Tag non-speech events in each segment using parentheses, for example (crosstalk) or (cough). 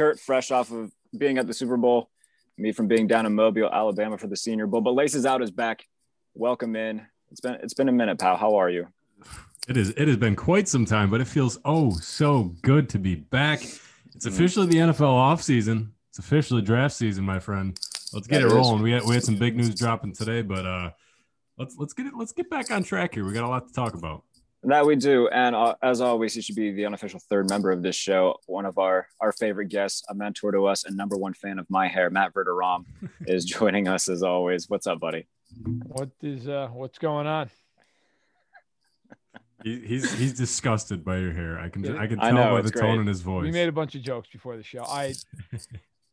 Kurt, fresh off of being at the Super Bowl, me from being down in Mobile, Alabama for the Senior Bowl. But Laces Out is back. Welcome in. It's been it's been a minute, pal. How are you? It is. It has been quite some time, but it feels oh so good to be back. It's Mm-hmm. officially the NFL offseason. It's officially draft season, my friend. Let's get That it is. rolling. We had we had some big news dropping today, but uh, let's let's get it. Let's get back on track here. We got a lot to talk about. That we do, and uh, as always, you should be the unofficial third member of this show. One of our our favorite guests, a mentor to us, and number one fan of my hair, Matt Verderame, (laughs) is joining us as always. What's up, buddy? What is uh what's going on? (laughs) He, he's he's disgusted by your hair. I can I can I tell know, by it's the tone in his voice. We made a bunch of jokes before the show. I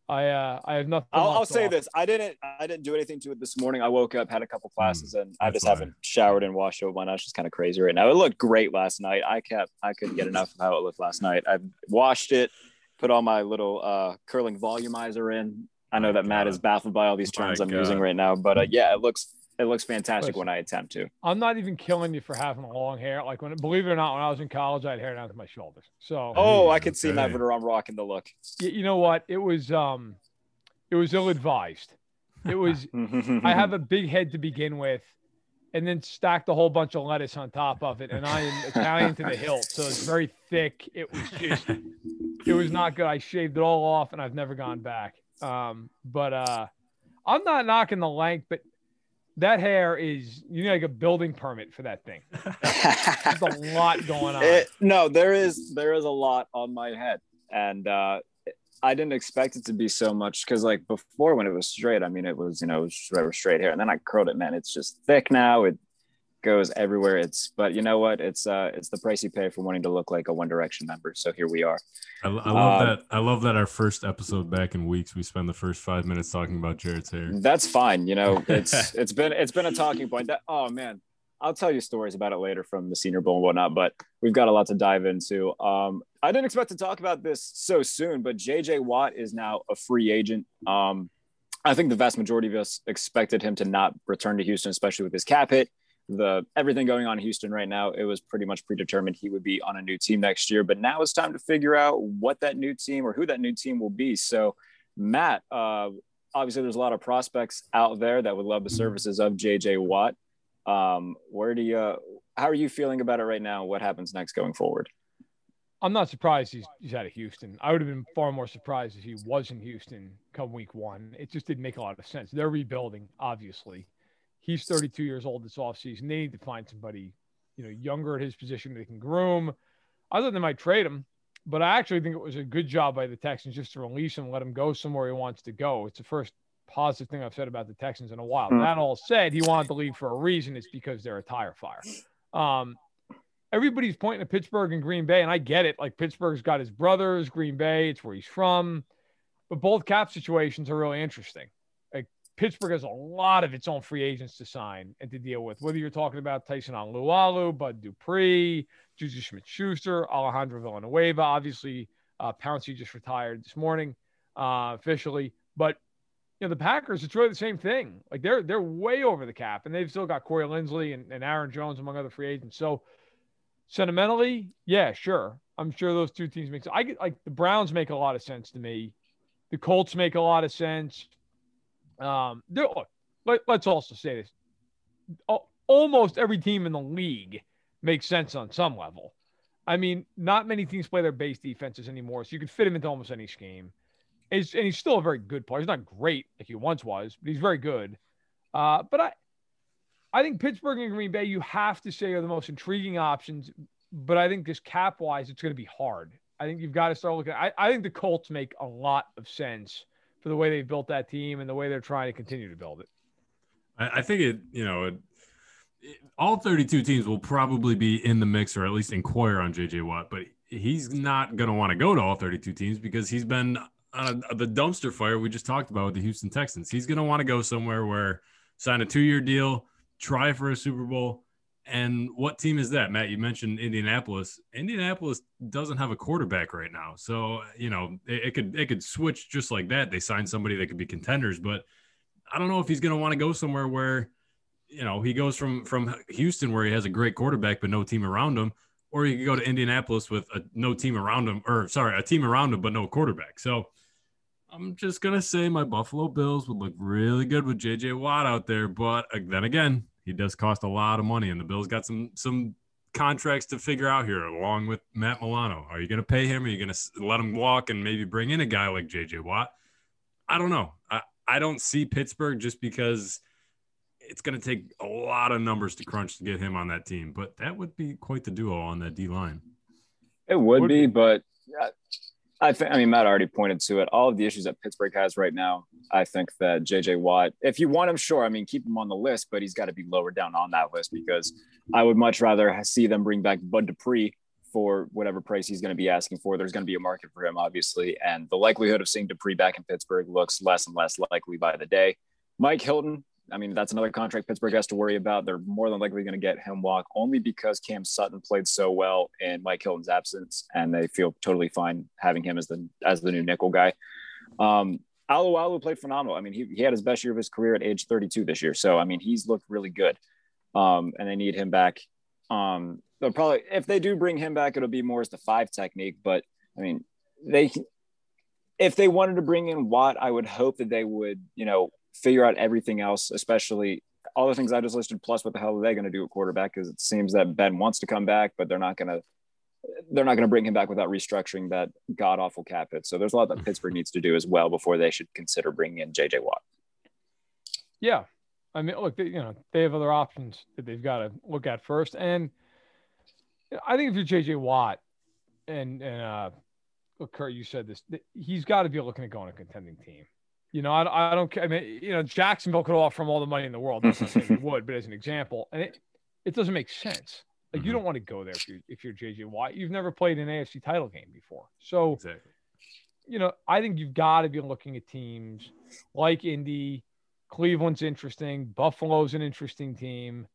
I uh I have nothing. I'll, I'll say off. this: I didn't, I didn't do anything to it this morning. I woke up, had a couple classes, and I Hmm, just why. haven't showered and washed it. Why It's just kind of crazy right now. It looked great last night. I kept, I couldn't get enough of how it looked last night. I washed it, put all my little uh, curling volumizer in. I know My that Matt is baffled by all these My terms I'm God. using right now, but uh, yeah, it looks, it looks fantastic Listen. when I attempt to. I'm not even killing you for having long hair. Like when believe it or not, when I was in college, I had hair down to my shoulders. So Oh, I could see Matt okay. Verderame rocking the look. y- you know what? It was um it was ill advised. It was I have a big head to begin with, and then stacked a whole bunch of lettuce on top of it, and I am Italian to the hilt, so it's very thick. It was just, it was not good. I shaved it all off, and I've never gone back. Um, but uh, I'm not knocking the length, but that hair is you need like a building permit for that thing. (laughs) There's a lot going on. It, no, there is there is a lot on my head, and uh, I didn't expect it to be so much because like before when it was straight, I mean it was you know it was straight, straight hair, and then I curled it. Man, it's just thick now. It goes everywhere. It's but you know what? It's uh it's the price you pay for wanting to look like a One Direction member. So here we are. I, I love Um, that. I love that our first episode back in weeks, we spend the first five minutes talking about Jared's hair. That's fine. You know, (laughs) it's it's been it's been a talking point. That oh man, I'll tell you stories about it later from the Senior Bowl and whatnot. But we've got a lot to dive into. Um, I didn't expect to talk about this so soon, but JJ Watt is now a free agent. Um, I think the vast majority of us expected him to not return to Houston, especially with his cap hit. The everything going on in Houston right now, it was pretty much predetermined he would be on a new team next year. But now it's time to figure out what that new team or who that new team will be. So, Matt, uh, obviously there's a lot of prospects out there that would love the services of JJ Watt. Um, where do you, how are you feeling about it right now? What happens next going forward? I'm not surprised he's, he's out of Houston. I would have been far more surprised if he was in Houston come week one. It just didn't make a lot of sense. They're rebuilding, obviously. He's 32 years old this offseason. They need to find somebody, you know, younger at his position they can groom. I thought they might trade him, but I actually think it was a good job by the Texans just to release him, let him go somewhere he wants to go. It's the first positive thing I've said about the Texans in a while. Hmm. That all said, he wanted to leave for a reason. It's because they're a tire fire. Um, everybody's pointing to Pittsburgh and Green Bay, and I get it. Like Pittsburgh's got his brothers, Green Bay, it's where he's from. But both cap situations are really interesting. Pittsburgh has a lot of its own free agents to sign and to deal with. Whether you're talking about Tyson Alualu, Bud Dupree, Juju Smith-Schuster, Alejandro Villanueva, obviously uh, Pouncey just retired this morning uh, officially. But you know the Packers, it's really the same thing. Like they're they're way over the cap, and they've still got Corey Linsley and, and Aaron Jones among other free agents. So sentimentally, yeah, sure. I'm sure those two teams make sense. I get like the Browns make a lot of sense to me. The Colts make a lot of sense. Um, they're, look, let, let's also say this: almost every team in the league makes sense on some level. I mean, not many teams play their base defenses anymore, so you could fit him into almost any scheme. He's, and he's still a very good player. He's not great like he once was, but he's very good. Uh, but I, I think Pittsburgh and Green Bay, you have to say are the most intriguing options. But I think just cap wise, it's going to be hard. I think you've got to start looking. I, I think the Colts make a lot of sense for the way they've built that team and the way they're trying to continue to build it. I, think it, you know, it, it, all 32 teams will probably be in the mix or at least inquire on JJ Watt, but he's not going to want to go to all 32 teams because he's been on a, the dumpster fire we just talked about with the Houston Texans. He's going to want to go somewhere where sign a two year deal, try for a Super Bowl. And what team is that, Matt? You mentioned Indianapolis. Indianapolis doesn't have a quarterback right now, so you know it, it could it could switch just like that. They sign somebody that could be contenders, but I don't know if he's going to want to go somewhere where you know he goes from from Houston where he has a great quarterback but no team around him, or he could go to Indianapolis with a no team around him, or sorry, a team around him but no quarterback. So I'm just gonna say my Buffalo Bills would look really good with JJ Watt out there, but uh, then again, he does cost a lot of money, and the Bills got some some contracts to figure out here, along with Matt Milano. Are you gonna pay him? Are you gonna let him walk and maybe bring in a guy like JJ Watt? I don't know. I, I don't see Pittsburgh just because it's going to take a lot of numbers to crunch to get him on that team, but that would be quite the duo on that D line. It would, would be, be, but I think, I mean, Matt already pointed to it. All of the issues that Pittsburgh has right now, I think that JJ Watt, if you want him, sure, I mean, keep him on the list, but he's got to be lower down on that list because I would much rather see them bring back Bud Dupree for whatever price he's going to be asking for. There's going to be a market for him, obviously. And the likelihood of seeing Dupree back in Pittsburgh looks less and less likely by the day. Mike Hilton, I mean, that's another contract Pittsburgh has to worry about. They're more than likely going to get him walk only because Cam Sutton played so well in Mike Hilton's absence, and they feel totally fine having him as the as the new nickel guy. Um, Alualu played phenomenal. I mean, he, he had his best year of his career at age 32 this year. So, I mean, he's looked really good. Um, and they need him back. Um, they'll probably, if they do bring him back, it'll be more as the five technique. But I mean, they, if they wanted to bring in Watt, I would hope that they would, you know, figure out everything else, especially all the things I just listed, plus what the hell are they going to do at quarterback? Because it seems that Ben wants to come back, but they're not going to they're not going to bring him back without restructuring that god awful cap hit. So there's a lot that Pittsburgh needs to do as well before they should consider bringing in JJ Watt. Yeah, I mean, look, they, you know, they have other options that they've got to look at first, and I think if you're JJ Watt, and and uh, look, Kurt, you said this, he's got to be looking to go on a contending team. You know, I, I don't care. I mean, you know, Jacksonville could offer him all the money in the world. That's not saying he (laughs) would, but as an example, and it, it doesn't make sense. Like you mm-hmm. don't want to go there if you're, if you're JJ Watt. You've never played an AFC title game before, so exactly. you know I think you've got to be looking at teams like Indy, Cleveland's interesting, Buffalo's an interesting team.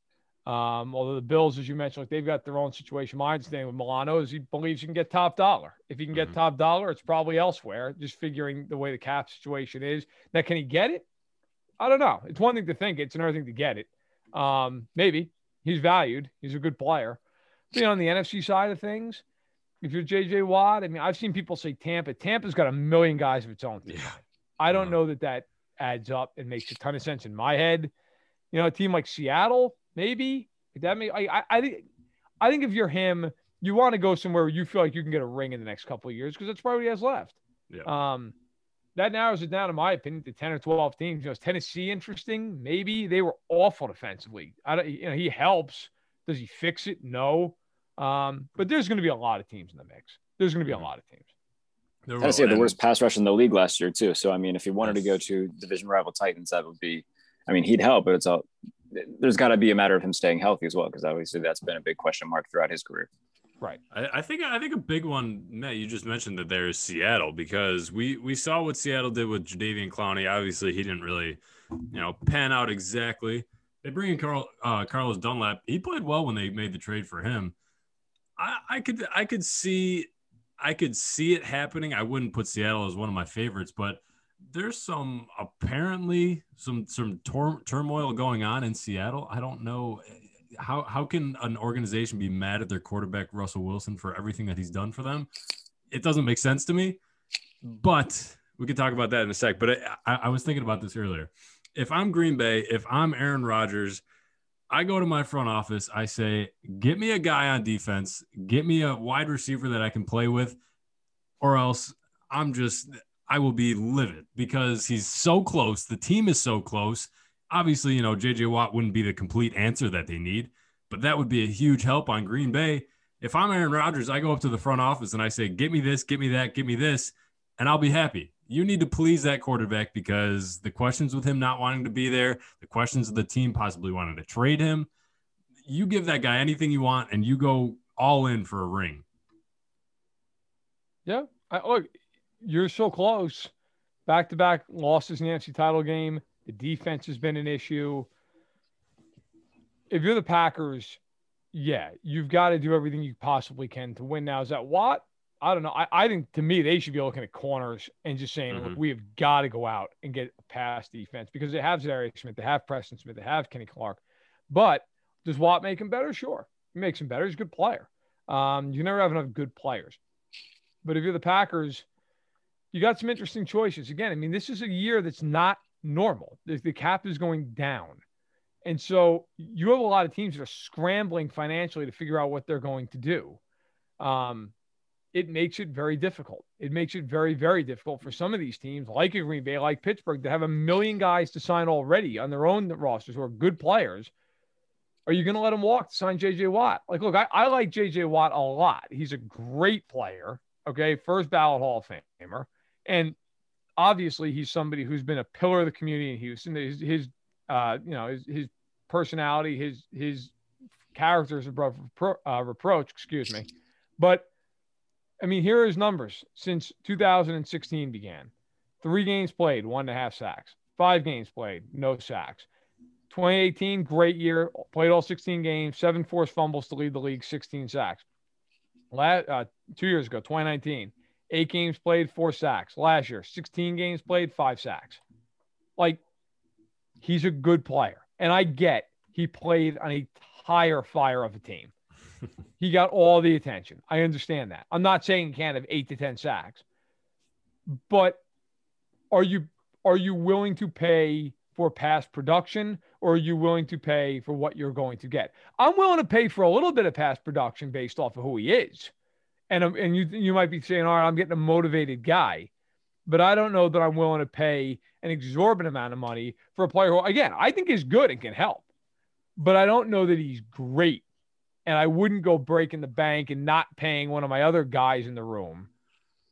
Um, although the Bills, as you mentioned, like they've got their own situation. My understanding with Milano is he believes he can get top dollar. If he can get mm-hmm. top dollar, it's probably elsewhere. Just figuring the way the cap situation is. Now, can he get it? I don't know. It's one thing to think; it's another thing to get it. Um, maybe he's valued. He's a good player. But, you know, on the NFC side of things, if you're JJ Watt, I mean, I've seen people say Tampa. Tampa's got a million guys of its own. Yeah. I don't know that that adds up and makes a ton of sense in my head. You know, a team like Seattle maybe that may I, I think I think if you're him, you want to go somewhere where you feel like you can get a ring in the next couple of years because that's probably what he has left. Yeah. Um, that narrows it down, in my opinion, to 10 or 12 teams. You know, is Tennessee interesting? Maybe they were awful defensively. I don't, you know, he helps. Does he fix it? No. Um, but there's going to be a lot of teams in the mix. There's going to be a lot of teams. Tennessee had the worst pass rush in the league last year too. So I mean, if he wanted to go to division rival Titans, that would be. I mean, he'd help, but it's all there's got to be a matter of him staying healthy as well, because obviously that's been a big question mark throughout his career. Right. I, I, think I think a big one, Matt. You just mentioned that there is Seattle because we we saw what Seattle did with Jadeveon Clowney. Obviously, he didn't really, you know, pan out exactly. They bring in Carl uh, Carlos Dunlap. He played well when they made the trade for him. I, I could I could see I could see it happening. I wouldn't put Seattle as one of my favorites, but there's some apparently some some tor- turmoil going on in Seattle. I don't know eh, how how can an organization be mad at their quarterback Russell Wilson for everything that he's done for them? It doesn't make sense to me. Hmm. But we could talk about that in a sec. But I, I was thinking about this earlier. If I'm Green Bay, if I'm Aaron Rodgers, I go to my front office. I say, get me a guy on defense, get me a wide receiver that I can play with, or else I'm just I will be livid because he's so close. The team is so close. Obviously, you know, JJ Watt wouldn't be the complete answer that they need, but that would be a huge help on Green Bay. If I'm Aaron Rodgers, I go up to the front office and I say, "Get me this, get me that, get me this," and I'll be happy. You need to please that quarterback because the questions with him not wanting to be there, the questions of the team possibly wanting to trade him, you give that guy anything you want and you go all in for a ring. Yeah. I, look, you're so close. Back to back losses in the NFC title game. The defense has been an issue. If you're the Packers, yeah, you've got to do everything you possibly can to win. Now, is that Watt? I don't know. I, I think to me, they should be looking at corners and just saying, Mhm. look, we have got to go out and get a pass defense because they have Za'Darius Smith, they have Preston Smith, they have Kenny Clark. But does Watt make him better? Sure. He makes him better. He's a good player. Um, you never have enough good players. But if you're the Packers, you got some interesting choices. Again, I mean, this is a year that's not normal. The, the cap is going down. And so you have a lot of teams that are scrambling financially to figure out what they're going to do. Um, it makes it very difficult. It makes it very, very difficult for some of these teams, like Green Bay, like Pittsburgh, to have a million guys to sign already on their own rosters who are good players. Are you going to let them walk to sign JJ Watt? Like, look, I, I like JJ Watt a lot. He's a great player. Okay. First ballot Hall of Famer. And obviously, he's somebody who's been a pillar of the community in Houston. His, his uh, you know, his, his personality, his, his characters above repro- uh, reproach, excuse me. But I mean, here are his numbers since 2016 began three games played, one and a half sacks, five games played, no sacks. 2018, great year, played all 16 games, seven forced fumbles to lead the league, 16 sacks. Uh, two years ago, 2019, eight games played, four sacks. Last year, 16 games played, five sacks. Like, he's a good player. And I get he played on a tire fire of a team. (laughs) he got all the attention. I understand that. I'm not saying he can't have eight to 10 sacks, but are you are you willing to pay for past production or are you willing to pay for what you're going to get? I'm willing to pay for a little bit of past production based off of who he is. And, um, and you, you might be saying, all right, I'm getting a motivated guy, but I don't know that I'm willing to pay an exorbitant amount of money for a player who, again, I think is good and can help, but I don't know that he's great. And I wouldn't go breaking the bank and not paying one of my other guys in the room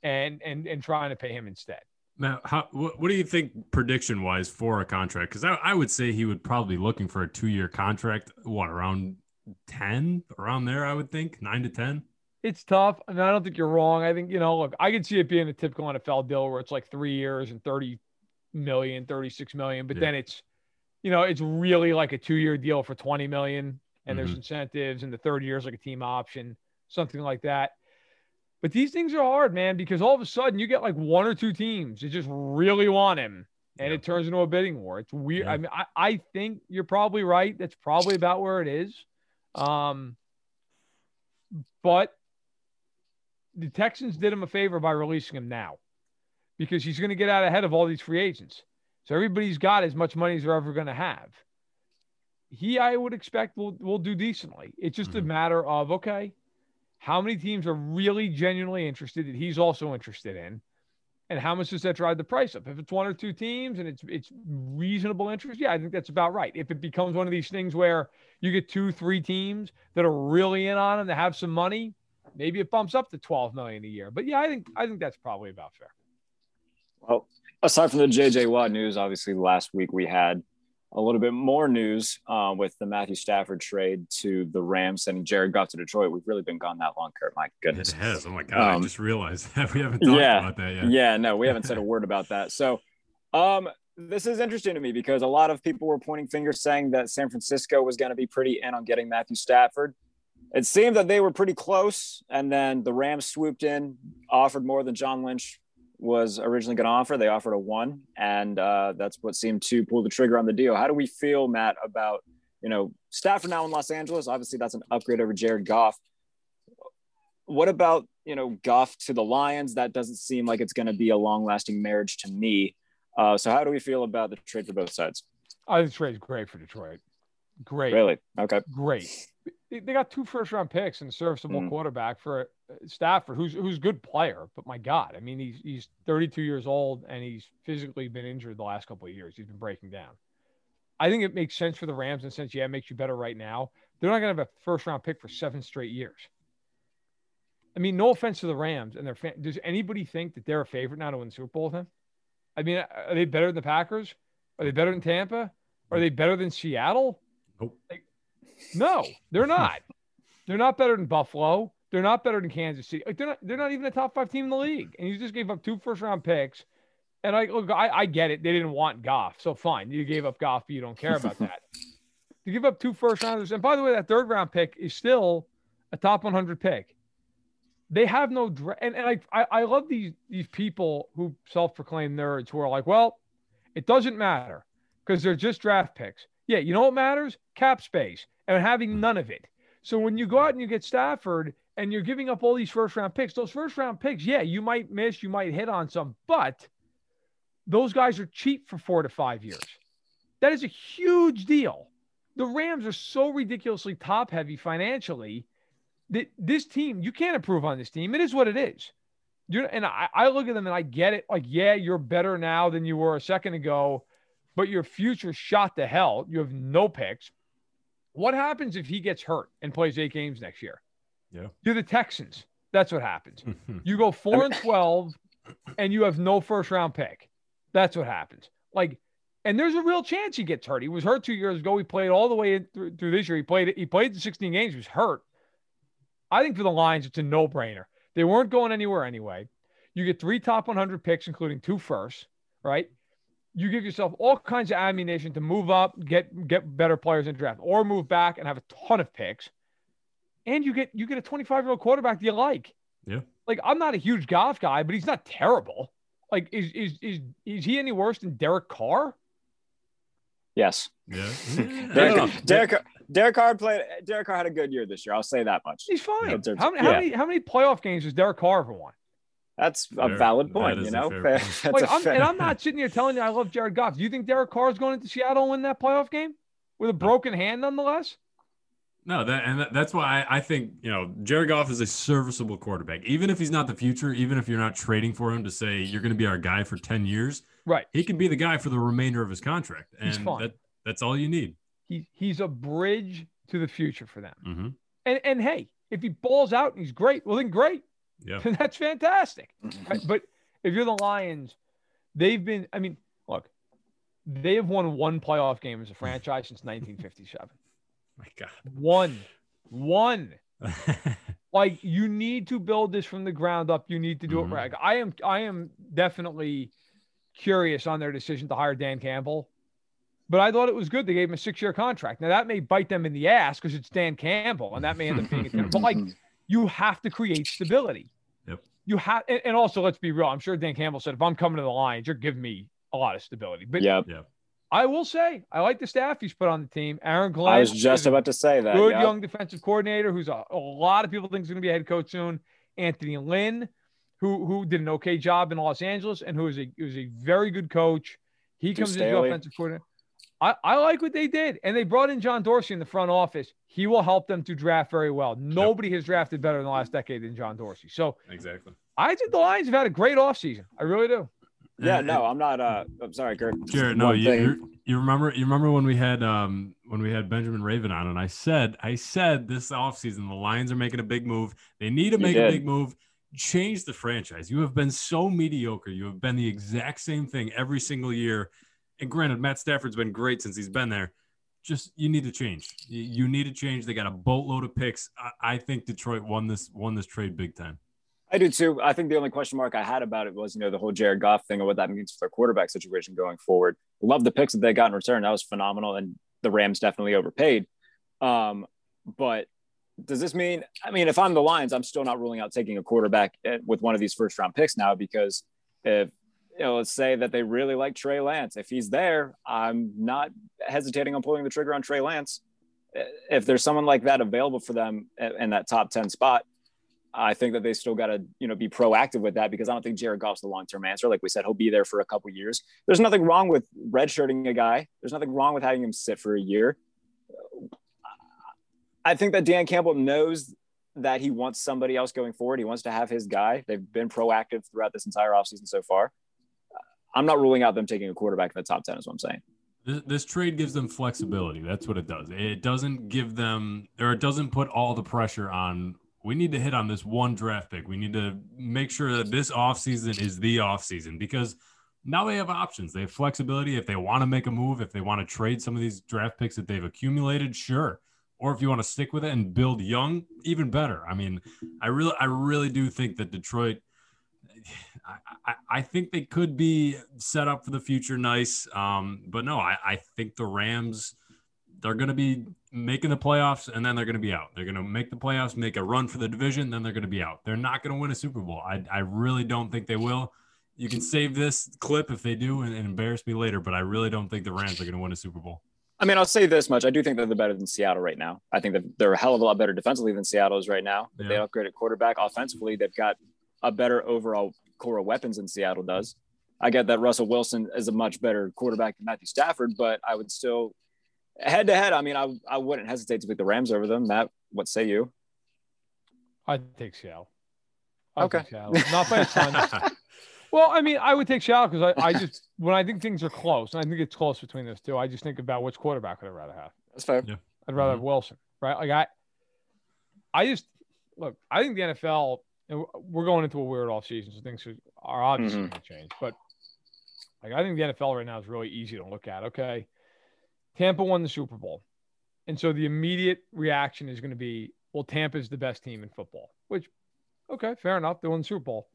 and, and, and trying to pay him instead. Now, how, what, what do you think prediction wise for a contract? Because I, I would say he would probably be looking for a two year contract. What around ten, around there? I would think nine to ten. It's tough. I mean, I don't think you're wrong. I think, you know, look, I could see it being a typical NFL deal where it's like three years and 30 million, 36 million, but Yeah. then it's, you know, it's really like a two year deal for 20 million and there's Mhm. incentives and the third year is like a team option, something like that. But these things are hard, man, because all of a sudden you get like one or two teams that just really want him and Yeah. it turns into a bidding war. It's weird. Yeah. I mean, I, I think you're probably right. That's probably about where it is. Um, but the Texans did him a favor by releasing him now because he's going to get out ahead of all these free agents. So everybody's got as much money as they're ever going to have. He, I would expect, will will do decently. It's just a Mhm. matter of okay, how many teams are really genuinely interested that he's also interested in, and how much does that drive the price up? If it's one or two teams and it's it's reasonable interest, yeah, I think that's about right. If it becomes one of these things where you get two, three teams that are really in on him to have some money, maybe it bumps up to 12 million a year. But yeah, I think I think that's probably about fair. Well, aside from the JJ Watt news, obviously last week we had a little bit more news uh, with the Matthew Stafford trade to the Rams sending Jared Goff to Detroit. We've really been gone that long, Kurt. My goodness. It has. Oh my god! I Um, just realized (laughs) that we haven't talked yeah, about that yet. Yeah, no, we haven't said a (laughs) word about that. So, um, this is interesting to me because a lot of people were pointing fingers saying that San Francisco was going to be pretty in on getting Matthew Stafford. It seemed that they were pretty close, and then the Rams swooped in, offered more than John Lynch was originally going to offer. They offered a one, and uh, that's what seemed to pull the trigger on the deal. How do we feel, Matt, about you know Stafford now in Los Angeles? Obviously, that's an upgrade over Jared Goff. What about you know Goff to the Lions? That doesn't seem like it's going to be a long-lasting marriage to me. Uh, so, how do we feel about the trade for both sides? I think trade's great for Detroit. Great. Really? Okay. Great. They they got two first round picks and a serviceable Mm. quarterback for uh, Stafford, who's who's good player. But my God, I mean, he's he's 32 years old and he's physically been injured the last couple of years. He's been breaking down. I think it makes sense for the Rams in the sense, yeah, it makes you better right now. They're not going to have a first round pick for seven straight years. I mean, no offense to the Rams and their fan. Does anybody think that they're a favorite now to win the Super Bowl with him? I mean, are they better than the Packers? Are they better than Tampa? Are they better than Seattle? Nope. Like, no, they're not. they're not better than Buffalo. They're not better than Kansas City. Like, they're not. They're not even a top five team in the league. And you just gave up two first round picks. And I look, I, I get it. They didn't want Goff, so fine. You gave up Goff, but you don't care about that. (laughs) to give up two first rounders, and by the way, that third round pick is still a top 100 pick. They have no dra- and, and I, I I love these these people who self-proclaim nerds who are like, well, it doesn't matter because they're just draft picks. Yeah, you know what matters? Cap space and having none of it. So when you go out and you get Stafford and you're giving up all these first round picks, those first round picks, yeah, you might miss, you might hit on some, but those guys are cheap for four to five years. That is a huge deal. The Rams are so ridiculously top heavy financially that this team, you can't improve on this team. It is what it is. You're, and I, I look at them and I get it. Like, yeah, you're better now than you were a second ago, but your future shot to hell. You have no picks. What happens if he gets hurt and plays eight games next year? Yeah. You're the Texans. That's what happens. Mm-hmm. You go four and 12 and you have no first round pick. That's what happens. Like, and there's a real chance he gets hurt. He was hurt two years ago. He played all the way in through, through this year. He played he played the 16 games. He was hurt. I think for the Lions, it's a no brainer. They weren't going anywhere anyway. You get three top 100 picks, including two firsts, right? You give yourself all kinds of ammunition to move up, get get better players in draft, or move back and have a ton of picks. And you get you get a 25 year old quarterback that you like. Yeah. Like I'm not a huge Goff guy, but he's not terrible. Like is is is is he any worse than Derek Carr? Yes. Yeah. I don't know. Derek, Derek, Derek Carr played. Derek Carr had a good year this year. I'll say that much. He's fine. In How, many how yeah. many how many playoff games has Derek Carr ever won? That's a valid point. is You know, fair Fair- point. (laughs) that's Like a I'm, fair- and I'm (laughs) not sitting here telling you I love Jared Goff. Do you think Derek Carr is going into Seattle and win that playoff game with a broken hand, nonetheless? No, that and that, that's why I, I think you know Jared Goff is a serviceable quarterback. Even if he's not the future, even if you're not trading for him to say you're going to be our guy for ten years, Right. he can be the guy for the remainder of his contract, and He's fine. that that's all you need. He he's a bridge to the future for them. hmm And and hey, if he balls out and he's great, well then great. Yeah. (laughs) That's fantastic. Right? But if you're the Lions, they've been. I mean, look, they have won one playoff game as a franchise since 1957. (laughs) My God. One, one. (laughs) like you need to build this from the ground up. You need to do Mhm. it right. I am I am definitely curious on their decision to hire Dan Campbell. But I thought it was good. They gave him a six-year contract. Now that may bite them in the ass because it's Dan Campbell, and that may end up being a but like you have to create stability. Yep. You have and, and also let's be real. I'm sure Dan Campbell said if I'm coming to the Lions, you're giving me a lot of stability. But yeah, Yep. I will say I like the staff he's put on the team. Aaron Glenn I was just about to say that. good yeah. young defensive coordinator who's a, a lot of people think is going to be a head coach soon. Anthony Lynn, who who did an okay job in Los Angeles and who is a who's a very good coach. He Drew comes in as the Staley. offensive coordinator. I, I like what they did. And they brought in John Dorsey in the front office. He will help them to draft very well. Nobody has drafted better in the last decade than John Dorsey. So exactly. I think the Lions have had a great offseason. I really do. Yeah, And- no, I'm not. Uh, I'm sorry, Kurt. Just Jared, no, you, you you remember you remember when we had um when we had Benjamin Raven on and I said I said this offseason the Lions are making a big move. They need to make a big move. Change the franchise. You have been so mediocre. You have been the exact same thing every single year. And granted, Matt Stafford's been great since he's been there. Just you need to change. You, need to change. They got a boatload of picks. I, I think Detroit won this won this trade big time. I do too. I think the only question mark I had about it was, you know, the whole Jared Goff thing and what that means for their quarterback situation going forward. Love the picks that they got in return. That was phenomenal. And the Rams definitely overpaid. Um, but does this mean, I mean, if I'm the Lions, I'm still not ruling out taking a quarterback eh, with one of these first round picks now because if, you know, let's say that they really like Trey Lance. If he's there, I'm not hesitating on pulling the trigger on Trey Lance. If there's someone like that available for them in in that top 10 spot, I think that they still got to, you know, be proactive with that because I don't think Jared Goff's the long-term answer. Like we said, he'll be there for a couple years. There's nothing wrong with redshirting a guy. There's nothing wrong with having him sit for a year. I think that Dan Campbell knows that he wants somebody else going forward. He wants to have his guy. They've been proactive throughout this entire offseason so far. I'm not ruling out them taking a quarterback in the top 10 is what I'm saying. This, this trade gives them flexibility. That's what it does. It doesn't give them, or it doesn't put all the pressure on. We need to hit on this one draft pick. We need to make sure that this offseason is the offseason because now they have options. They have flexibility. If they want to make a move, if they want to trade some of these draft picks that they've accumulated, sure. Or if you want to stick with it and build young, even better. I mean, I really, I really do think that Detroit I, I, think they could be set up for the future nice. Um, but no, I, I think the Rams, they're going to be making the playoffs and then they're going to be out. They're going to make the playoffs, make a run for the division, then they're going to be out. They're not going to win a Super Bowl. I, I really don't think they will. You can save this clip if they do and, and embarrass me later, but I really don't think the Rams are going to win a Super Bowl. I mean, I'll say this much. I do think that they're better than Seattle right now. I think that they're a hell of a lot better defensively than Seattle is right now. Yeah. They upgraded quarterback offensively. They've got a better overall core of weapons than Seattle does. I get that Russell Wilson is a much better quarterback than Matthew Stafford, but I would still head to head. I mean, I, I wouldn't hesitate to pick the Rams over them. Matt, what say you? I'd take Seattle. I'd okay. Seattle. Not by a ton. (laughs) well, I mean, I would take Seattle because I, I just when I think things are close, and I think it's close between those two, I just think about which quarterback would I rather have. That's fair. Yeah. I'd rather mm-hmm. have Wilson, right? Like I, I just look. I think the NFL and we're going into a weird off season, so things are obviously mm-hmm. going to change. But like I think the NFL right now is really easy to look at. Okay, Tampa won the Super Bowl, and so the immediate reaction is going to be, well, Tampa's the best team in football. Which, okay, fair enough, they won the Super Bowl.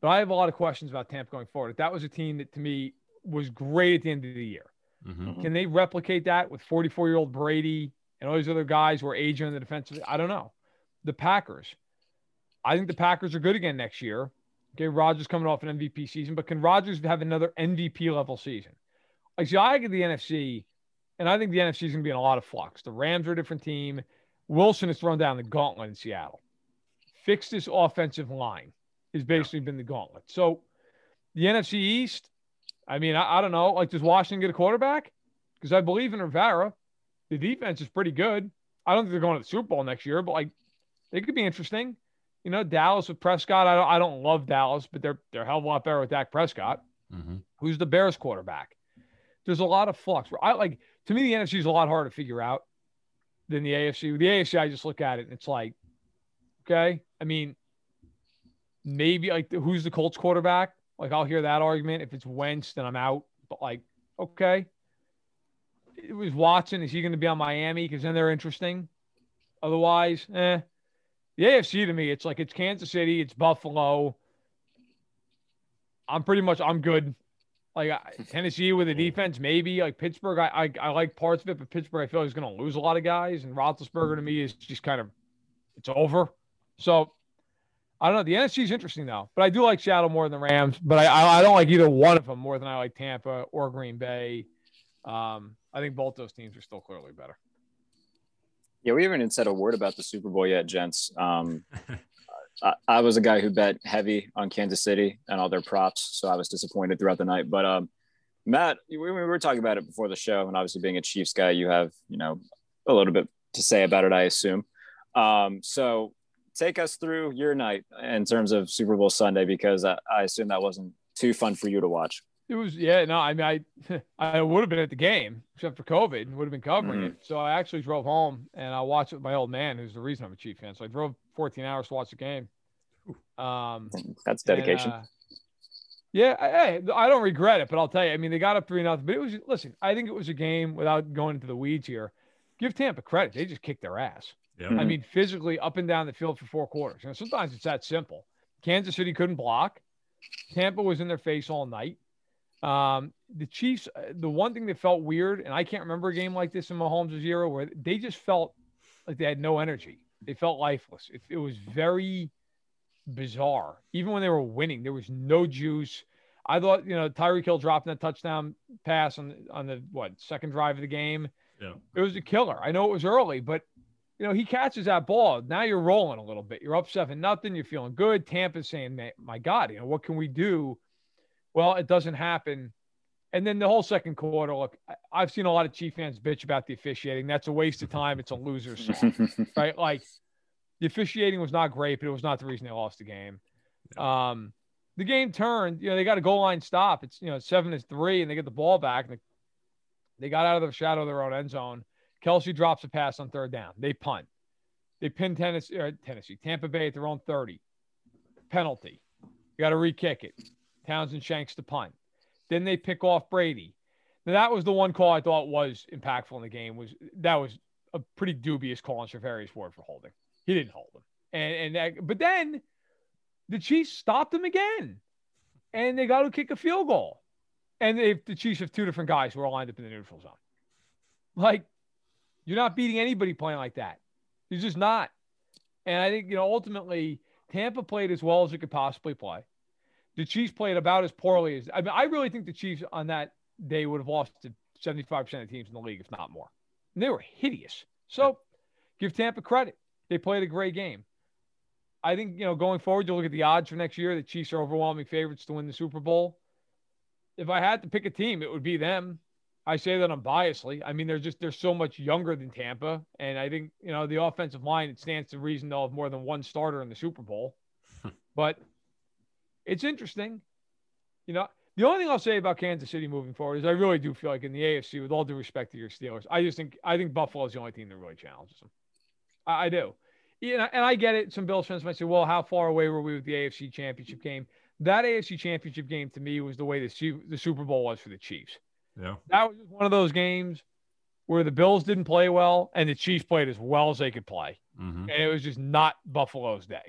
But I have a lot of questions about Tampa going forward. That was a team that to me was great at the end of the year. Mm-hmm. Can they replicate that with 44 year old Brady and all these other guys who are aging in the defensive? I don't know. The Packers I think the Packers are good again next year. Okay, Rodgers coming off an MVP season, but can Rodgers have another MVP level season? Like, see, I get the NFC, and I think the NFC is going to be in a lot of flux. The Rams are a different team. Wilson has thrown down the gauntlet in Seattle. Fix this offensive line has basically yeah. been the gauntlet. So the NFC East, I mean, I, I don't know. Like, does Washington get a quarterback? Because I believe in Rivera. The defense is pretty good. I don't think they're going to the Super Bowl next year, but like, they could be interesting. You know, Dallas with Prescott. I don't, I don't love Dallas, but they're they're a hell of a lot better with Dak Prescott, mm-hmm. who's the Bears quarterback. There's a lot of flux. I like to me the NFC is a lot harder to figure out than the AFC. The AFC, I just look at it and it's like, okay. I mean, maybe like who's the Colts quarterback? Like I'll hear that argument. If it's Wentz, then I'm out. But like, okay. It was Watson. Is he going to be on Miami? Because then they're interesting. Otherwise, eh. The AFC to me, it's like it's Kansas City, it's Buffalo. I'm pretty much I'm good. Like Tennessee with a defense, maybe like Pittsburgh. I, I, I like parts of it, but Pittsburgh I feel like is going to lose a lot of guys, and Roethlisberger to me is just kind of it's over. So I don't know. The NFC is interesting though, but I do like Seattle more than the Rams. But I, I, I don't like either one of them more than I like Tampa or Green Bay. Um, I think both those teams are still clearly better. Yeah, we haven't even said a word about the Super Bowl yet, gents. Um, (laughs) I, I, was a guy who bet heavy on Kansas City and all their props, so I was disappointed throughout the night. But um, Matt, we, we were talking about it before the show, and obviously being a Chiefs guy, you have you know a little bit to say about it, I assume. Um, so take us through your night in terms of Super Bowl Sunday, because I, I assume that wasn't too fun for you to watch. It was yeah no I mean I (laughs) I would have been at the game except for COVID would have been covering mm-hmm. it so I actually drove home and I watched it with my old man who's the reason I'm a Chief fan so I drove 14 hours to watch the game. Um, that's dedication. And, uh, yeah, I, I don't regret it, but I'll tell you, I mean, they got up three nothing, but it was listen. I think it was a game without going into the weeds here. Give Tampa credit; they just kicked their ass. Yeah. I mean, physically up and down the field for four quarters. You know, sometimes it's that simple. Kansas City couldn't block. Tampa was in their face all night. Um, the Chiefs, uh, the one thing that felt weird, and I can't remember a game like this in Mahomes' era where they just felt like they had no energy. They felt lifeless. It, it was very bizarre. Even when they were winning, there was no juice. I thought, you know, Tyreek Hill dropping that touchdown pass on on the what second drive of the game. Yeah, it was a killer. I know it was early, but you know he catches that ball. Now you're rolling a little bit. You're up seven nothing. You're feeling good. Tampa's saying, "My God, you know what can we do?" Well, it doesn't happen. And then the whole second quarter, look, I've seen a lot of Chief fans bitch about the officiating. That's a waste of time. It's a loser's (laughs) song, right? Like the officiating was not great, but it was not the reason they lost the game. Um, the game turned. You know, they got a goal line stop. It's you know seven to three, and they get the ball back, and the They got out of the shadow of their own end zone. Kelce drops a pass on third down. They punt. They pin Tennessee, Tennessee, Tampa Bay at their own 30. Penalty. You got to re kick it. Townsend shanks the punt. Then they pick off Brady. Now, that was the one call I thought was impactful in the game. Was That was a pretty dubious call on Charvarius Ward for holding. He didn't hold him. And, and that, but then the Chiefs stopped him again. And they got to kick a field goal. And they, the Chiefs have two different guys who are lined up in the neutral zone. Like, you're not beating anybody playing like that. You're just not. And I think, you know, ultimately, Tampa played as well as it could possibly play. The Chiefs played about as poorly as I mean, I really think the Chiefs on that day would have lost to 75% of teams in the league, if not more. And they were hideous. So give Tampa credit. They played a great game. I think, you know, going forward, you look at the odds for next year, the Chiefs are overwhelming favorites to win the Super Bowl. If I had to pick a team, it would be them. I say that unbiasedly. I mean, they're just they're so much younger than Tampa, and I think you know the offensive line. It stands to reason they'll have more than one starter in the Super Bowl. (laughs) but it's interesting. You know, the only thing I'll say about Kansas City moving forward is I really do feel like in the AFC, with all due respect to your Steelers, I just think I think Buffalo is the only team that really challenges them. I, I do. And I get it. Some Bills fans might say, "Well, how far away were we with the AFC Championship game?" That AFC Championship game to me was the way the the Super Bowl was for the Chiefs. Yeah. That was one of those games where the Bills didn't play well and the Chiefs played as well as they could play. Mm-hmm. And it was just not Buffalo's day.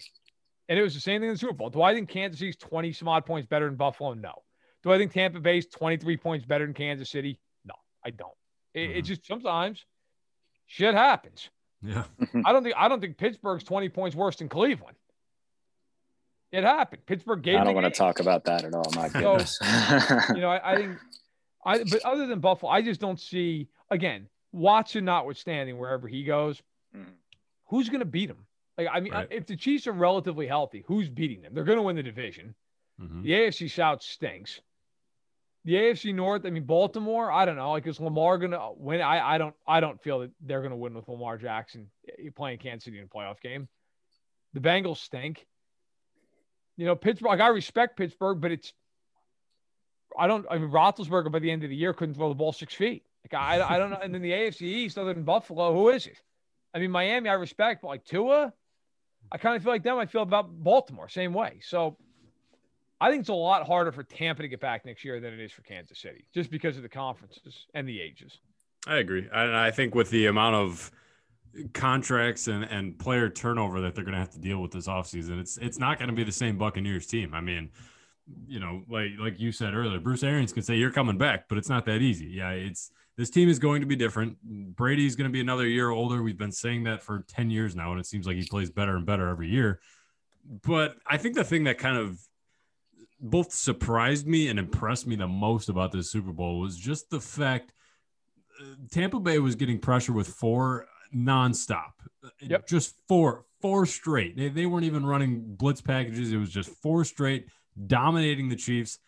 And it was the same thing in the Super Bowl. Do I think Kansas City's 20 some odd points better than Buffalo? No. Do I think Tampa Bay's 23 points better than Kansas City? No, I don't. It, Mm-hmm. it just sometimes shit happens. Yeah. I don't think I don't think Pittsburgh's 20 points worse than Cleveland. It happened. Pittsburgh gave I don't want to talk about that at all. My So, goodness. (laughs) you know, I, I think, I but other than Buffalo, I just don't see again Watson notwithstanding wherever he goes, Mm. who's going to beat him? Like, I mean, Right. if the Chiefs are relatively healthy, who's beating them? They're going to win the division. Mhm. The AFC South stinks. The AFC North, I mean, Baltimore, I don't know. Like, is Lamar going to win? I, I don't, I don't feel that they're going to win with Lamar Jackson eh, playing Kansas City in a playoff game. The Bengals stink. You know, Pittsburgh. Like, I respect Pittsburgh, but it's, I don't. I mean, Roethlisberger by the end of the year couldn't throw the ball six feet. Like, I, I don't know. And then the AFC East, other than Buffalo, who is it? I mean, Miami, I respect, but like Tua, I kind of feel like them. I feel about Baltimore, same way. So I think it's a lot harder for Tampa to get back next year than it is for Kansas City, just because of the conferences and the ages. I agree. And I think with the amount of contracts and, and player turnover that they're going to have to deal with this offseason, it's it's not going to be the same Buccaneers team. I mean, you know, like like you said earlier, Bruce Arians can say you're coming back, but it's not that easy. Yeah, it's this team is going to be different. Brady's going to be another year older. We've been saying that for 10 years now, and it seems like he plays better and better every year. But I think the thing that kind of both surprised me and impressed me the most about this Super Bowl was just the fact uh, Tampa Bay was getting pressure with four nonstop. Yep. Just four, four straight. They, they weren't even running blitz packages. It was just four straight, dominating the Chiefs.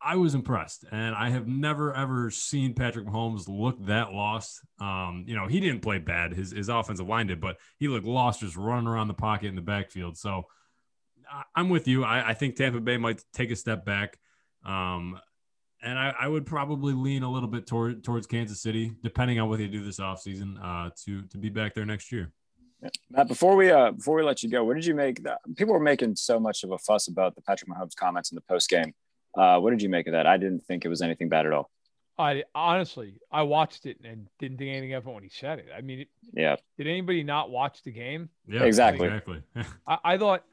I was impressed, and I have never ever seen Patrick Mahomes look that lost. Um, you know, he didn't play bad; his his offensive line did, but he looked lost just running around the pocket in the backfield. So I'm with you. I, I think Tampa Bay might take a step back. Um, and I, I would probably lean a little bit toward, towards Kansas City, depending on what they do this offseason, uh, to to be back there next year. Matt, before we uh before we let you go, what did you make? People were making so much of a fuss about the Patrick Mahomes comments in the post game. Uh, what did you make of that? I didn't think it was anything bad at all. I honestly, I watched it and didn't think anything of it when he said it. I mean, it, Yeah, did anybody not watch the game? Yeah, Exactly. Exactly. (laughs) I, I thought,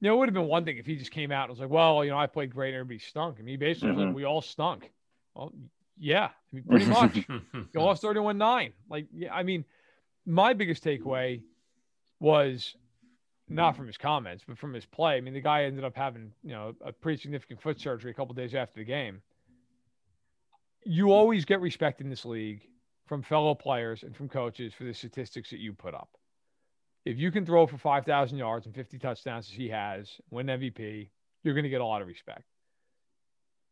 you know, it would have been one thing if he just came out and was like, well, you know, I played great and everybody stunk. I mean, basically was Mhm. like, we all stunk. Well, yeah, I mean, pretty (laughs) much. (laughs) You lost 31 9. Like, yeah, I mean, my biggest takeaway was not mm-hmm. from his comments, but from his play. I mean, the guy ended up having, you know, a pretty significant foot surgery a couple days after the game. You always get respect in this league from fellow players and from coaches for the statistics that you put up. If you can throw for 5,000 yards and 50 touchdowns as he has, win MVP, you're going to get a lot of respect.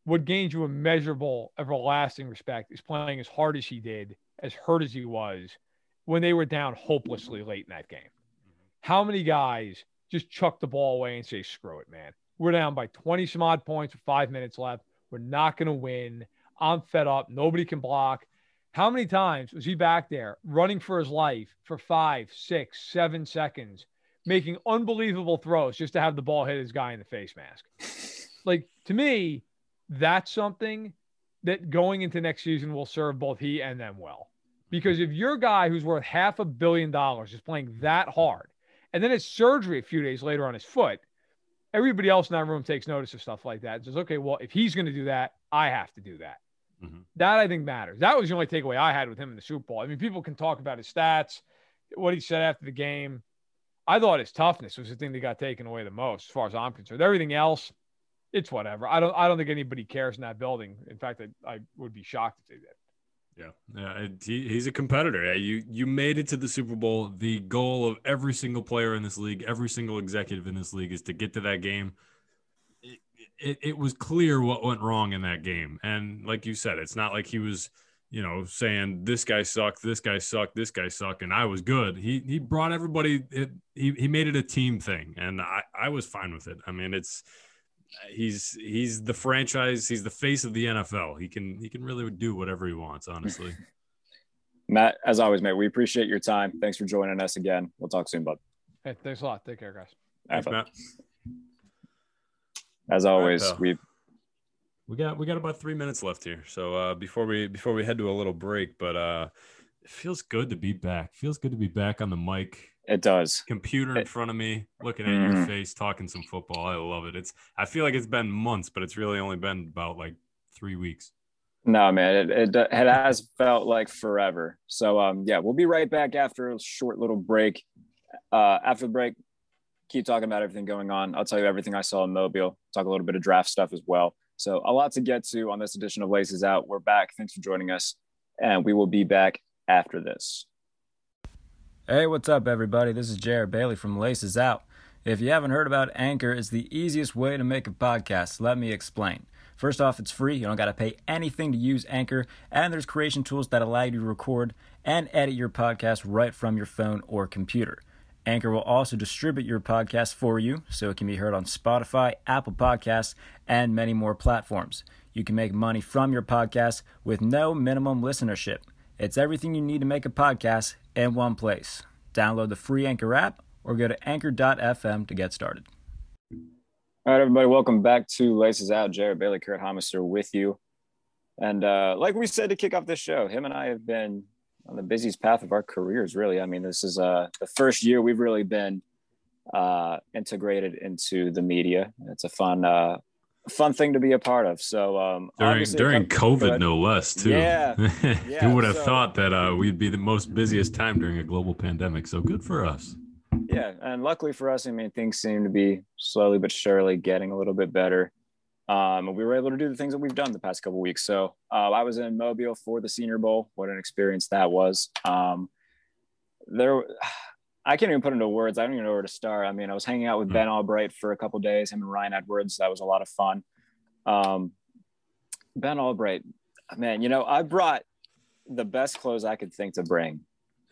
What gains you immeasurable, everlasting respect is playing as hard as he did, as hurt as he was, when they were down hopelessly late in that game. How many guys just chuck the ball away and say, screw it, man? We're down by 20 some odd points with five minutes left. We're not going to win. I'm fed up. Nobody can block. How many times was he back there running for his life for five, six, seven seconds, making unbelievable throws just to have the ball hit his guy in the face mask? (laughs) Like to me, that's something that going into next season will serve both he and them well. Because if your guy who's worth half a billion dollars is playing that hard, and then it's surgery a few days later on his foot, everybody else in that room takes notice of stuff like that. And says, okay, well, if he's going to do that, I have to do that. Mhm. That I think matters. That was the only takeaway I had with him in the Super Bowl. I mean, people can talk about his stats, what he said after the game. I thought his toughness was the thing that got taken away the most, as far as I'm concerned. Everything else, it's whatever. I don't. I don't think anybody cares in that building. In fact, I, I would be shocked if they did. Yeah, yeah, he, he's a competitor. Yeah, you you made it to the Super Bowl. The goal of every single player in this league, every single executive in this league, is to get to that game. It, it, it was clear what went wrong in that game, and like you said, it's not like he was, you know, saying this guy sucked, this guy sucked, this guy sucked, and I was good. He he brought everybody. It, he he made it a team thing, and I I was fine with it. I mean, it's he's he's the franchise he's the face of the NFL he can he can really do whatever he wants honestly (laughs) Matt, as always, mate, we appreciate your time. Thanks for joining us again. We'll talk soon, bud. Hey, thanks a lot. Take care, guys. Thanks, Have. Matt. As always, pal. we we got we got about three minutes left here so uh before we before we head to a little break but uh it feels good to be back feels good to be back on the mic it does. computer in front of me looking at your Mhm. face talking some football i love it it's i feel like it's been months but it's really only been about like three weeks No, man, it, it, it has felt like forever. So, um, yeah, we'll be right back after a short little break. Uh, after the break, keep talking about everything going on. I'll tell you everything I saw in Mobile, talk a little bit of draft stuff as well. So, a lot to get to on this edition of Laces Out. We're back. Thanks for joining us. And we will be back after this. Hey, what's up, everybody? This is Jared Bailey from Laces Out. If you haven't heard about Anchor, it's the easiest way to make a podcast. Let me explain. First off, it's free. You don't got to pay anything to use Anchor, and there's creation tools that allow you to record and edit your podcast right from your phone or computer. Anchor will also distribute your podcast for you so it can be heard on Spotify, Apple Podcasts, and many more platforms. You can make money from your podcast with no minimum listenership. It's everything you need to make a podcast in one place. Download the free Anchor app or go to anchor.fm to get started. All right, everybody, welcome back to Laces Out. Jared Bailey, Kurt Homister with you. And uh, like we said to kick off this show, him and I have been on the busiest path of our careers, really. I mean, this is uh, the first year we've really been uh, integrated into the media. It's a fun, uh, fun thing to be a part of. So um, during during covid no less too Yeah, (laughs) yeah, who would have so- thought that uh we'd be the most busiest time during a global pandemic so good for us Yeah, and luckily for us, I mean, things seem to be slowly but surely getting a little bit better. Um, and we were able to do the things that we've done the past couple weeks. So uh, I was in Mobile for the Senior Bowl. What an experience that was! Um, there, I can't even put into words. I don't even know where to start. I mean, I was hanging out with Hmm. Ben Albright for a couple days. Him and Ryan Edwards. That was a lot of fun. Um, ben Albright, man, you know, I brought the best clothes I could think to bring.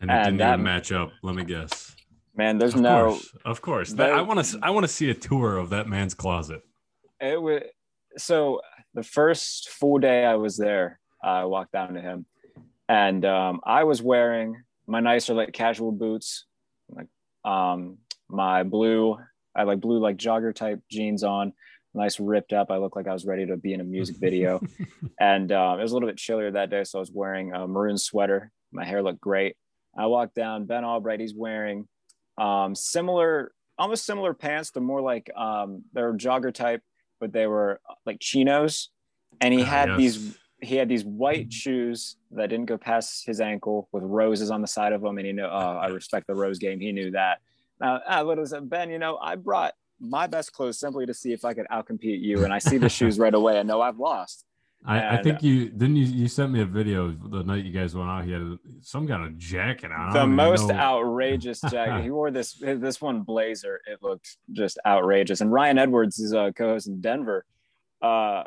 and it didn't that- even match up let me guess Man, there's of no. course of course that, i want to i want to see a tour of that man's closet it was so the first full day I was there, I walked down to him, and um, I was wearing my nicer like casual boots, um, my blue, I like blue like jogger type jeans on, nice ripped up. I looked like I was ready to be in a music video, (laughs) and um, it was a little bit chillier that day, so I was wearing a maroon sweater. My hair looked great. I walked down. Ben Albright, he's wearing um, similar, almost similar pants. They're more like um, they're jogger type but they were like chinos and he Ah, had yes. these he had these white mm-hmm. shoes that didn't go past his ankle with roses on the side of them and he knew oh i respect the rose game. He knew that. Now i would have said ben you know i brought my best clothes simply to see if i could outcompete you and i see the (laughs) shoes right away I know i've lost. I, I think uh, you didn't you, you sent me a video the night you guys went out. He had some kind of jacket on. The most know. outrageous jacket. He (laughs) wore this this one blazer. It looked just outrageous. And ryan edwards is a co-host in denver. Uh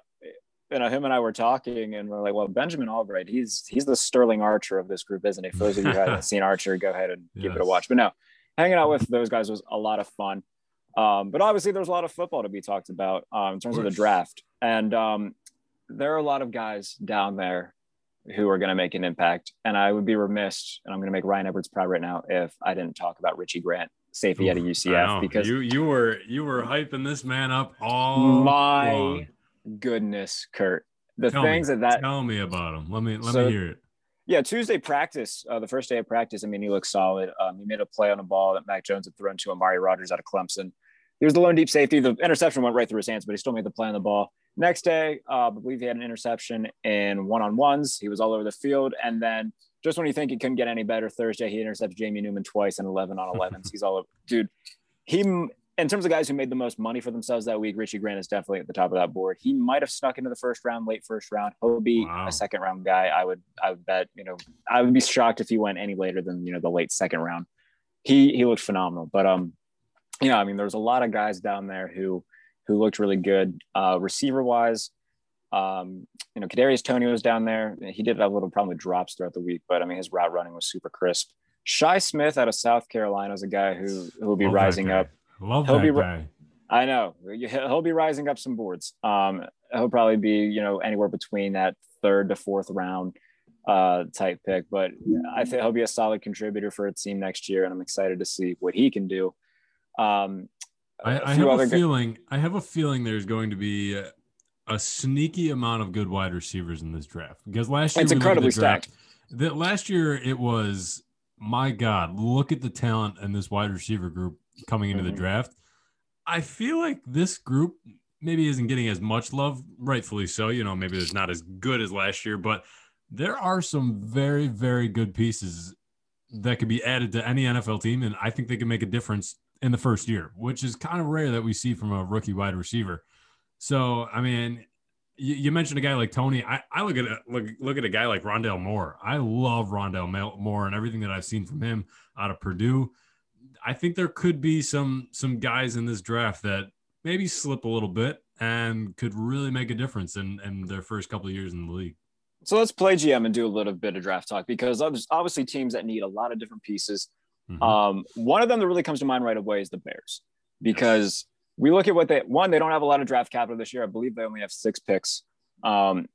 you know him and i were talking and we're like well benjamin albright he's he's the sterling archer of this group isn't he? For those of you who haven't (laughs) seen archer go ahead and give it a watch. But no hanging out with those guys was a lot of fun. Um, but obviously there's a lot of football to be talked about um, in terms of the draft. And um, there are a lot of guys down there who are going to make an impact. And I would be remiss, and I'm going to make Ryan Edwards proud right now, if I didn't talk about Richie Grant, safety out of UCF, because you you were you were hyping this man up all my long. Goodness, Kurt, the Tell things me, that that tell me about him. Let me let So- me hear it. Yeah, Tuesday practice, uh, the first day of practice. I mean, he looked solid. Um, he made a play on a ball that Mac Jones had thrown to Amari Rogers out of Clemson. He was the lone deep safety. The interception went right through his hands, but he still made the play on the ball. Next day, uh, I believe he had an interception in one on ones. He was all over the field. And then just when you think he couldn't get any better, Thursday, he intercepts Jamie Newman twice in 11 on 11s. (laughs) He's all over. Dude, he, in terms of guys who made the most money for themselves that week, Richie Grant is definitely at the top of that board. He might have snuck into the first round, late first round. He'll be Wow. a second round guy. I would, I would bet, you know, I would be shocked if he went any later than, you know, the late second round. He, he looked phenomenal. But, um, yeah, I mean, there's a lot of guys down there who, who looked really good. Uh, receiver wise, um, you know, Kadarius Toney was down there. He did have a little problem with drops throughout the week, but I mean, his route running was super crisp. Shi Smith out of South Carolina is a guy who who will be rising up. Love He'll that be guy. I know he'll be rising up some boards. Um, he'll probably be you know anywhere between that third to fourth round uh, type pick, but I think he'll be a solid contributor for a team next year, and I'm excited to see what he can do. Um, I, I have a feeling. I have a feeling there's going to be a, a sneaky amount of good wide receivers in this draft because last year It's we looked at incredibly the draft- That last year it was my God. Look at the talent in this wide receiver group coming into the mm-hmm. draft. I feel like this group maybe isn't getting as much love, rightfully so. You know, maybe it's not as good as last year, but there are some very, very good pieces that could be added to any NFL team, and I think they can make a difference in the first year, which is kind of rare that we see from a rookie wide receiver. So, I mean, you, you mentioned a guy like Toney. I, I look at a, look look at a guy like Rondale Moore. I love Rondale Moore and everything that I've seen from him out of Purdue. I think there could be some some guys in this draft that maybe slip a little bit and could really make a difference in, in their first couple of years in the league. So let's play GM and do a little bit of draft talk because there's obviously teams that need a lot of different pieces. Mhm. Um, one of them that really comes to mind right away is the Bears because we look at what they one they don't have a lot of draft capital this year. I believe they only have six picks. Um,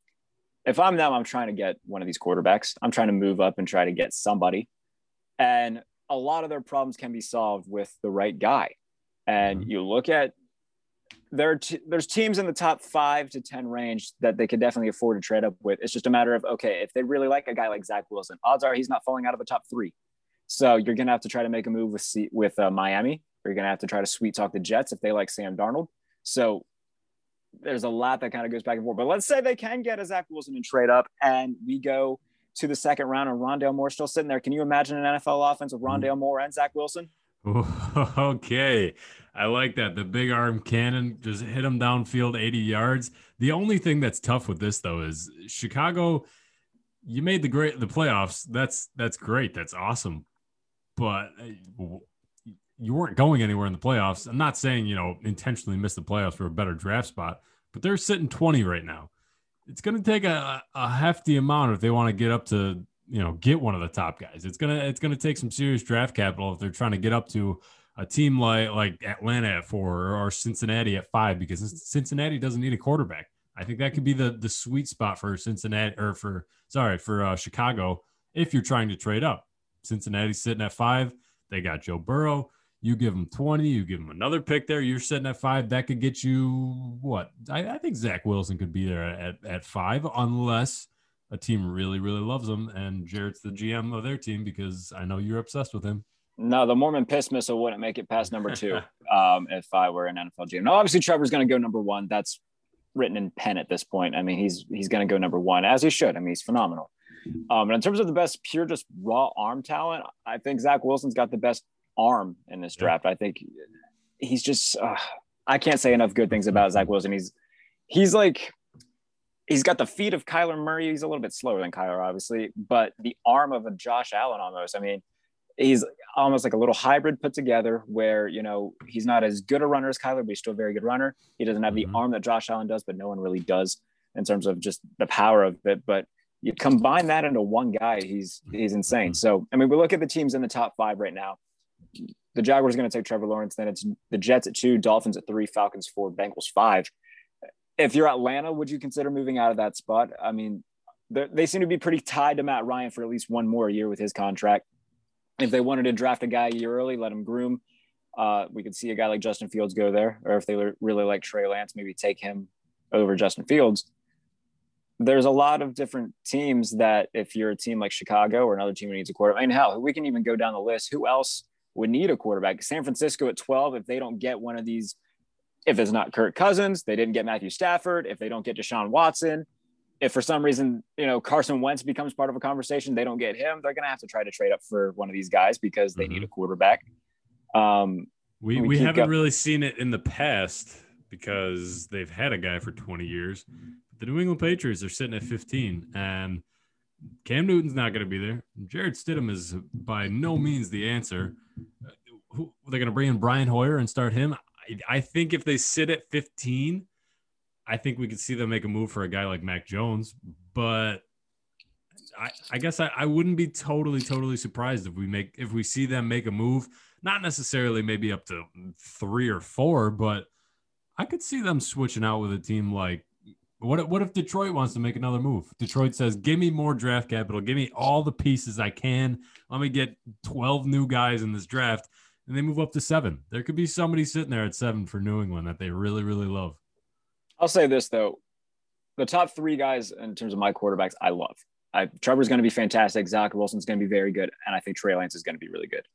if I'm them, I'm trying to get one of these quarterbacks. I'm trying to move up and try to get somebody, and a lot of their problems can be solved with the right guy. And Mhm. you look at there t- there's teams in the top five to ten range that they could definitely afford to trade up with. It's just a matter of okay, if they really like a guy like Zach Wilson, odds are he's not falling out of the top three. So you're gonna have to try to make a move with C- with uh, Miami. Or you're gonna have to try to sweet talk the Jets if they like Sam Darnold. So there's a lot that kind of goes back and forth. But let's say they can get a Zach Wilson and trade up, and we go to the second round, and Rondale Moore still sitting there. Can you imagine an NFL offense with Rondale Moore and Zach Wilson? (laughs) Okay. I like that. The big arm cannon just hit him downfield 80 yards. The only thing that's tough with this though is Chicago you made the great the playoffs. That's that's great. That's awesome. But uh, you weren't going anywhere in the playoffs. I'm not saying, you know, intentionally miss the playoffs for a better draft spot, but they're sitting 20 right now. It's going to take a, a hefty amount if they want to get up to, you know, get one of the top guys. It's going to it's to take some serious draft capital if they're trying to get up to a team like like Atlanta at 4 or Cincinnati at 5 because Cincinnati doesn't need a quarterback. I think that could be the the sweet spot for Cincinnati or for sorry, for uh, Chicago if you're trying to trade up. Cincinnati's sitting at 5. They got Joe Burrow. You give them 20, you give them another pick there. You're sitting at five. That could get you what? I, I think Zach Wilson could be there at, at five, unless a team really, really loves him. And Jarrett's the GM of their team because I know you're obsessed with him. No, the Mormon piss missile wouldn't make it past number two (laughs) um, if I were an NFL GM. Now, obviously, Trevor's going to go number one. That's written in pen at this point. I mean, he's he's going to go number one as he should. I mean, he's phenomenal. Um, and in terms of the best pure, just raw arm talent, I think Zach Wilson's got the best arm in this Yeah. draft. I think he's just uh, I can't say enough good things about Zach Wilson. He's he's like he's got the feet of Kyler Murray. He's a little bit slower than Kyler, obviously, but the arm of a Josh Allen almost. I mean, he's almost like a little hybrid put together where you know he's not as good a runner as Kyler, but he's still a very good runner. He doesn't have the arm that Josh Allen does, but no one really does in terms of just the power of it. But you combine that into one guy, he's he's insane. Mhm. So I mean, we look at the teams in the top five right now. The Jaguars are going to take Trevor Lawrence. Then it's the Jets at two, Dolphins at three, Falcons four, Bengals five. If you're Atlanta, would you consider moving out of that spot? I mean, they're- seem to be pretty tied to Matt Ryan for at least one more year with his contract. If they wanted to draft a guy a year early, let him groom. Uh, we could see a guy like Justin Fields go there, or if they really like Trey Lance, maybe take him over Justin Fields. There's a lot of different teams that, if you're a team like Chicago or another team who needs a quarterback, and hell, we can even go down the list. Who else would need a quarterback? San Francisco at 12, if they don't get one of these, if it's not Kirk Cousins, they didn't get Matthew Stafford, if they don't get Deshaun Watson, if for some reason, you know, Carson Wentz becomes part of a conversation, they don't get him, they're going to have to try to trade up for one of these guys because they need a quarterback. Um, We, We we, haven't really seen it in the past because they've had a guy for 20 years. The New England Patriots are sitting at 15, and Cam Newton's not going to be there. Jarrett Stidham is by no means the answer. Who, they're going to bring in Brian Hoyer and start him. I, I think if they sit at 15, I think we could see them make a move for a guy like Mac Jones. But I, I guess I, I wouldn't be totally, totally surprised if we make if we see them make a move not necessarily maybe up to three or four, but I could see them switching out with a team like what if, what if Detroit wants to make another move? Detroit says, "Give me more draft capital. Give me all the pieces I can. Let me get 12 new guys in this draft." And they move up to 7. There could be somebody sitting there at 7 for New England that they really really love. I'll say this though, the top three guys in terms of my quarterbacks, I love. I, Trevor's going to be fantastic. Zach Wilson's going to be very good, and I think Trey Lance is going to be really good.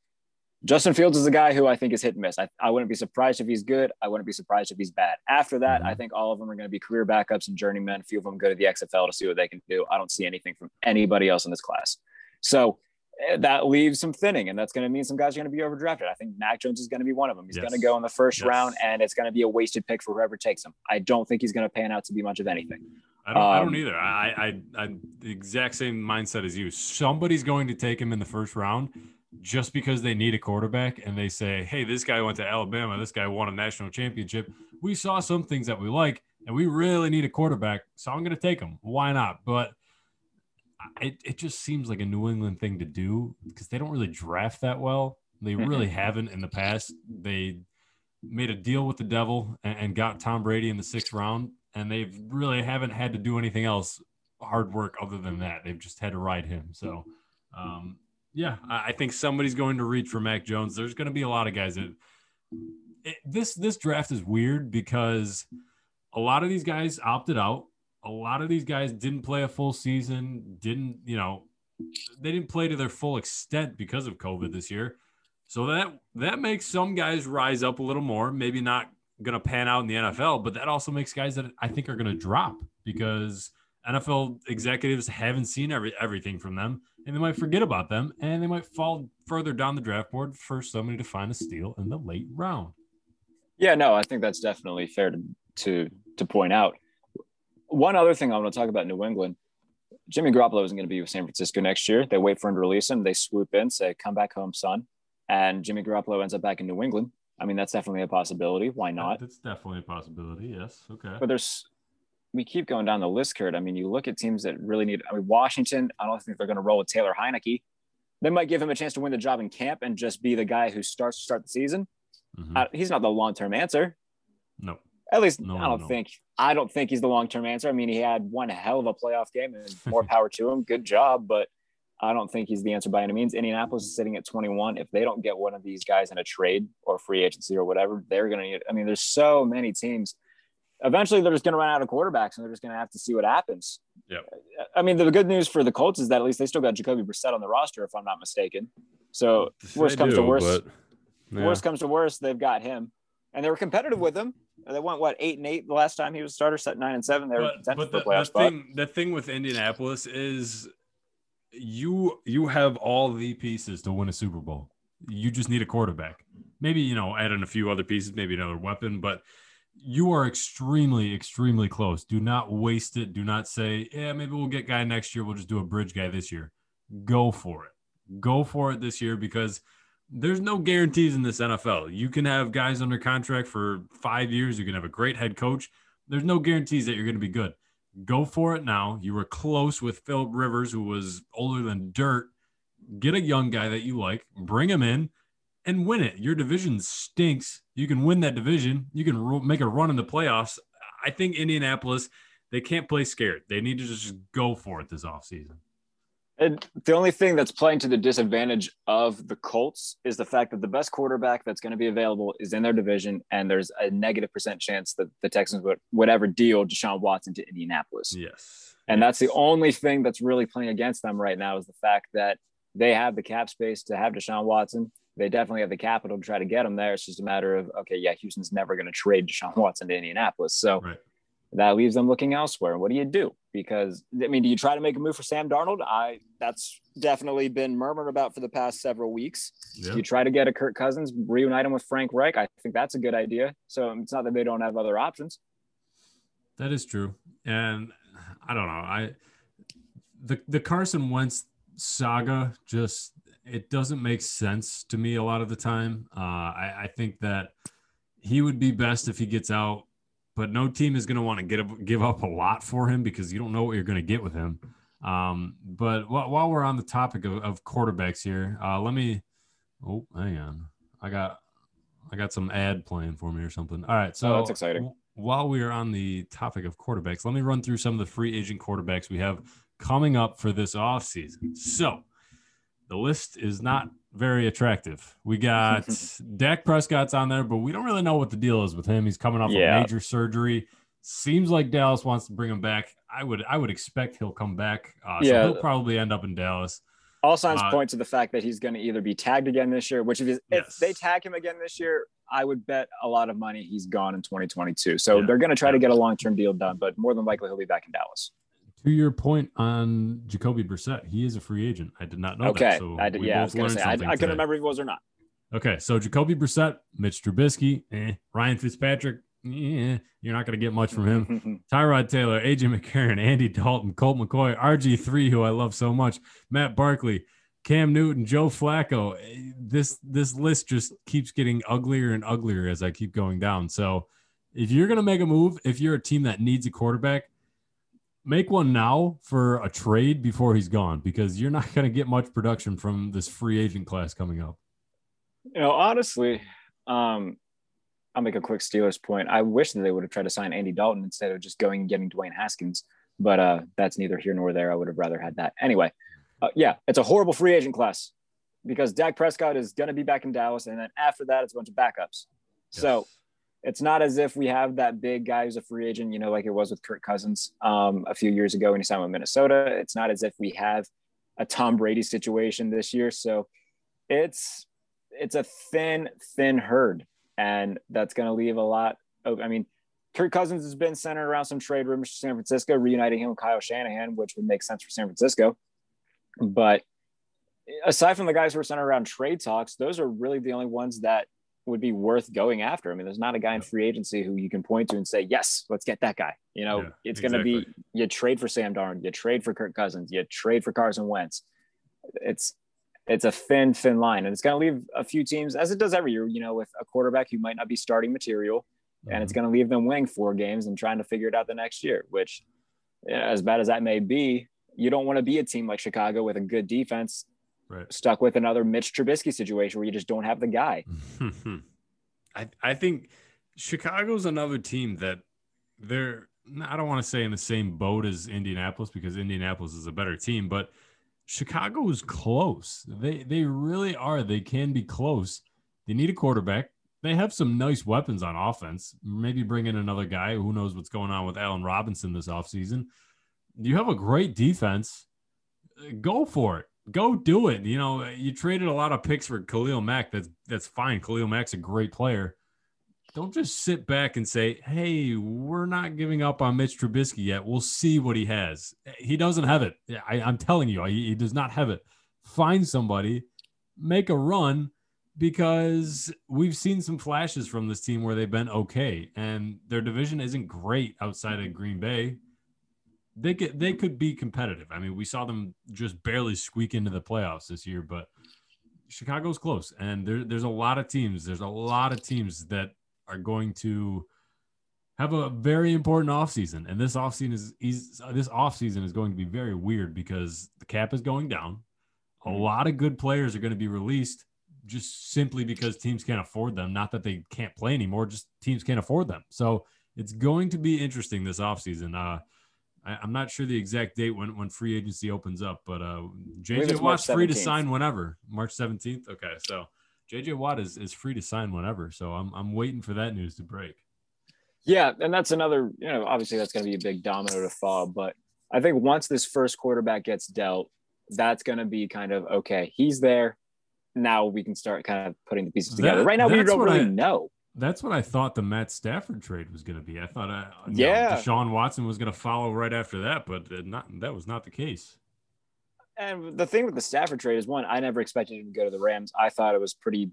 Justin Fields is a guy who I think is hit and miss. I, I wouldn't be surprised if he's good. I wouldn't be surprised if he's bad. After that, I think all of them are going to be career backups and journeymen. A few of them go to the XFL to see what they can do. I don't see anything from anybody else in this class. So eh, that leaves some thinning, and that's going to mean some guys are going to be overdrafted. I think Mac Jones is going to be one of them. He's Yes. going to go in the first Yes. round, and it's going to be a wasted pick for whoever takes him. I don't think he's going to pan out to be much of anything. I don't, I Um, don't either. I, I, I, the exact same mindset as you. Somebody's going to take him in the first round just because they need a quarterback and they say, hey, this guy went to Alabama. This guy won a national championship. We saw some things that we like and we really need a quarterback. So I'm going to take him. Why not? But it, it just seems like a New England thing to do because they don't really draft that well. They really haven't in the past. They made a deal with the devil and, and got Tom Brady in the sixth round, and they've really haven't had to do anything else hard work other than that. They've just had to ride him. So, um, yeah, I, think somebody's going to reach for Mac Jones. There's going to be a lot of guys that it, this this draft is weird because a lot of these guys opted out. A lot of these guys didn't play a full season. Didn't you know? They didn't play to their full extent because of COVID this year. So that that makes some guys rise up a little more. Maybe not going to pan out in the NFL, but that also makes guys that I think are going to drop because NFL executives haven't seen every everything from them, and they might forget about them, and they might fall further down the draft board for somebody to find a steal in the late round. Yeah, no, I think that's definitely fair to to to point out. One other thing I want to talk about New England. Jimmy Garoppolo isn't going to be with San Francisco next year. They wait for him to release him. They swoop in, say, "Come back home, son," and Jimmy Garoppolo ends up back in New England. I mean, that's definitely a possibility. Why not? That's definitely a possibility. Yes. Okay. But there's, we keep going down the list, Kurt. I mean, you look at teams that really need. I mean, Washington. I don't think they're going to roll with Taylor Heinicke. They might give him a chance to win the job in camp and just be the guy who starts to start the season. Mhm. Uh, he's not the long term answer. no. At least No, I don't no. think I don't think he's the long term answer. I mean, he had one hell of a playoff game and (laughs) more power to him. Good job, but I don't think he's the answer by any means. Indianapolis is sitting at 21. If they don't get one of these guys in a trade or free agency or whatever, they're going to need. I mean, there's so many teams. Eventually, they're just going to run out of quarterbacks, and they're just going to have to see what happens. Yeah. I mean, the good news for the Colts is that at least they still got Jacoby Brissett on the roster, if I'm not mistaken. So worst They comes to worst, but, yeah. worst comes to worst, they've got him, and they were competitive with him. They went what eight and eight the last time he was starter, set nine and seven. They were but, but the, the thing the thing with Indianapolis is you you have all the pieces to win a Super Bowl. You just need a quarterback. Maybe you know add in a few other pieces, maybe another weapon, but you are extremely extremely close. Do not waste it. Do not say, "Yeah, maybe we'll get guy next year. We'll just do a bridge guy this year." Go for it. Go for it this year because there's no guarantees in this NFL. You can have guys under contract for 5 years, you can have a great head coach. There's no guarantees that you're going to be good go for it now. You were close with Philip Rivers, who was older than dirt. Get a young guy that you like, bring him in, and win it. Your division stinks. You can win that division. You can ru- make a run in the playoffs. I think Indianapolis, they can't play scared. They need to just go for it this offseason. And the only thing that's playing to the disadvantage of the Colts is the fact that the best quarterback that's going to be available is in their division, and there's a negative percent chance that the Texans would would ever deal Deshaun Watson to Indianapolis. Yes. And that's the only thing that's really playing against them right now is the fact that they have the cap space to have Deshaun Watson. They definitely have the capital to try to get him there. It's just a matter of okay, yeah, Houston's never going to trade Deshaun Watson to Indianapolis, so Right. that leaves them looking elsewhere. What do you do? Because I mean, do you try to make a move for Sam Darnold? I that's definitely been murmured about for the past several weeks. Yeah. You try to get a Kirk Cousins, reunite him with Frank Reich. I think that's a good idea. So it's not that they don't have other options. That is true. And I don't know. I the the Carson Wentz saga just it doesn't make sense to me a lot of the time. Uh, I, I think that he would be best if he gets out, but no team is going to want to get up, give up a lot for him because you don't know what you're going to get with him. Um, but while, while we're on the topic of, of quarterbacks here, uh, let me. Oh, hang on. I got I got some ad playing for me or something. All right, so Oh, that's exciting. w- While we are on the topic of quarterbacks, let me run through some of the free agent quarterbacks we have coming up for this offseason. So the list is not very attractive. We got (laughs) Dak Prescott's on there, but we don't really know what the deal is with him. He's coming off Yeah. a major surgery. Seems like Dallas wants to bring him back. I would I would expect he'll come back. Uh, so Yeah. he'll probably end up in Dallas. All signs Uh, point to the fact that he's going to either be tagged again this year, which if, he's, Yes. if they tag him again this year, I would bet a lot of money he's gone in 2022. So Yeah. they're going to try to get a long term deal done, but more than likely he'll be back in Dallas. To your point on Jacoby Brissett, he is a free agent. I did not know okay. that. So I did, yeah, I both was going to say, I, I couldn't remember if he was or not. Okay, so Jacoby Brissett, Mitch Trubisky, eh. Ryan Fitzpatrick, yeah, you're not going to get much from him. (laughs) Tyrod Taylor, AJ McCarron, Andy Dalton, Colt McCoy, RG3, who I love so much, Matt Barkley, Cam Newton, Joe Flacco. Eh, This this list just keeps getting uglier and uglier as I keep going down. So if you're going to make a move, if you're a team that needs a quarterback, make one now for a trade before he's gone because you're not (laughs) going to get much production from this free agent class coming up. You know, honestly, um, I'll make a quick Steelers point. I wish that they would have tried to sign Andy Dalton instead of just going and getting Dwayne Haskins, but uh, that's neither here nor there. I would have rather had that. Anyway, uh, yeah, it's a horrible free agent class because Dak Prescott is going to be back in Dallas, and then after that, it's a bunch of backups. So Yes. It's not as if we have that big guy who's a free agent, you know, like it was with Kirk Cousins um, a few years ago when he signed with Minnesota. It's not as if we have a Tom Brady situation this year. So it's it's a thin, thin herd, and that's going to leave a lot. Of, I mean, Kirk Cousins has been centered around some trade rumors for San Francisco, reuniting him with Kyle Shanahan, which would make sense for San Francisco. But aside from the guys who are centered around trade talks, those are really the only ones that would be worth going after. I mean, there's not a guy in free agency who you can point to and say, yes, let's get that guy. You know, Yeah, it's going to be you trade for Sam Darnold, you trade for Kirk Cousins, you trade for Carson Wentz. It's it's a thin, thin line, and it's going to leave a few teams, as it does every year. You know, with a quarterback who might not be starting material, and Mm-hmm. it's going to leave them winning four games and trying to figure it out the next year. Which, yeah, as bad as that may be, you don't want to be a team like Chicago with a good defense Right. stuck with another Mitch Trubisky situation where you just don't have the guy. (laughs) I I think Chicago's another team that they're I don't want to say in the same boat as Indianapolis because Indianapolis is a better team, but Chicago is close. They they really are. They can be close. They need a quarterback. They have some nice weapons on offense. Maybe bring in another guy. Who knows what's going on with Allen Robinson this offseason. You have a great defense. Go for it. Go do it. You know, you traded a lot of picks for Khalil Mack. That's that's fine. Khalil Mack's a great player. Don't just sit back and say, "Hey, we're not giving up on Mitch Trubisky yet. We'll see what he has." He doesn't have it. I, I'm telling you, he, he does not have it. Find somebody, make a run, because we've seen some flashes from this team where they've been okay, and their division isn't great outside of Green Bay. They could they could be competitive. I mean, we saw them just barely squeak into the playoffs this year, but Chicago's close, and there, there's a lot of teams. There's a lot of teams that are going to have a very important offseason. And this offseason is, is this offseason is going to be very weird because the cap is going down. A lot of good players are going to be released just simply because teams can't afford them. Not that they can't play anymore, just teams can't afford them. So it's going to be interesting this offseason. Uh, I, am not sure the exact date when, when free agency opens up, but uh, JJ Watt's free to sign whenever. March 17th. Okay, so JJ Watt is, is free to sign whenever. So I'm I'm waiting for that news to break. Yeah, and that's another, you know, obviously that's going to be a big domino to fall. But I think once this first quarterback gets dealt, that's going to be kind of okay. He's there. Now we can start kind of putting the pieces That- together. right now, we don't really I- know. That's what I thought the Matt Stafford trade was going to be. I thought, I, know, Yeah. Deshaun Watson was going to follow right after that, but uh, not that was not the case. And the thing with the Stafford trade is one, I never expected him to go to the Rams. I thought it was pretty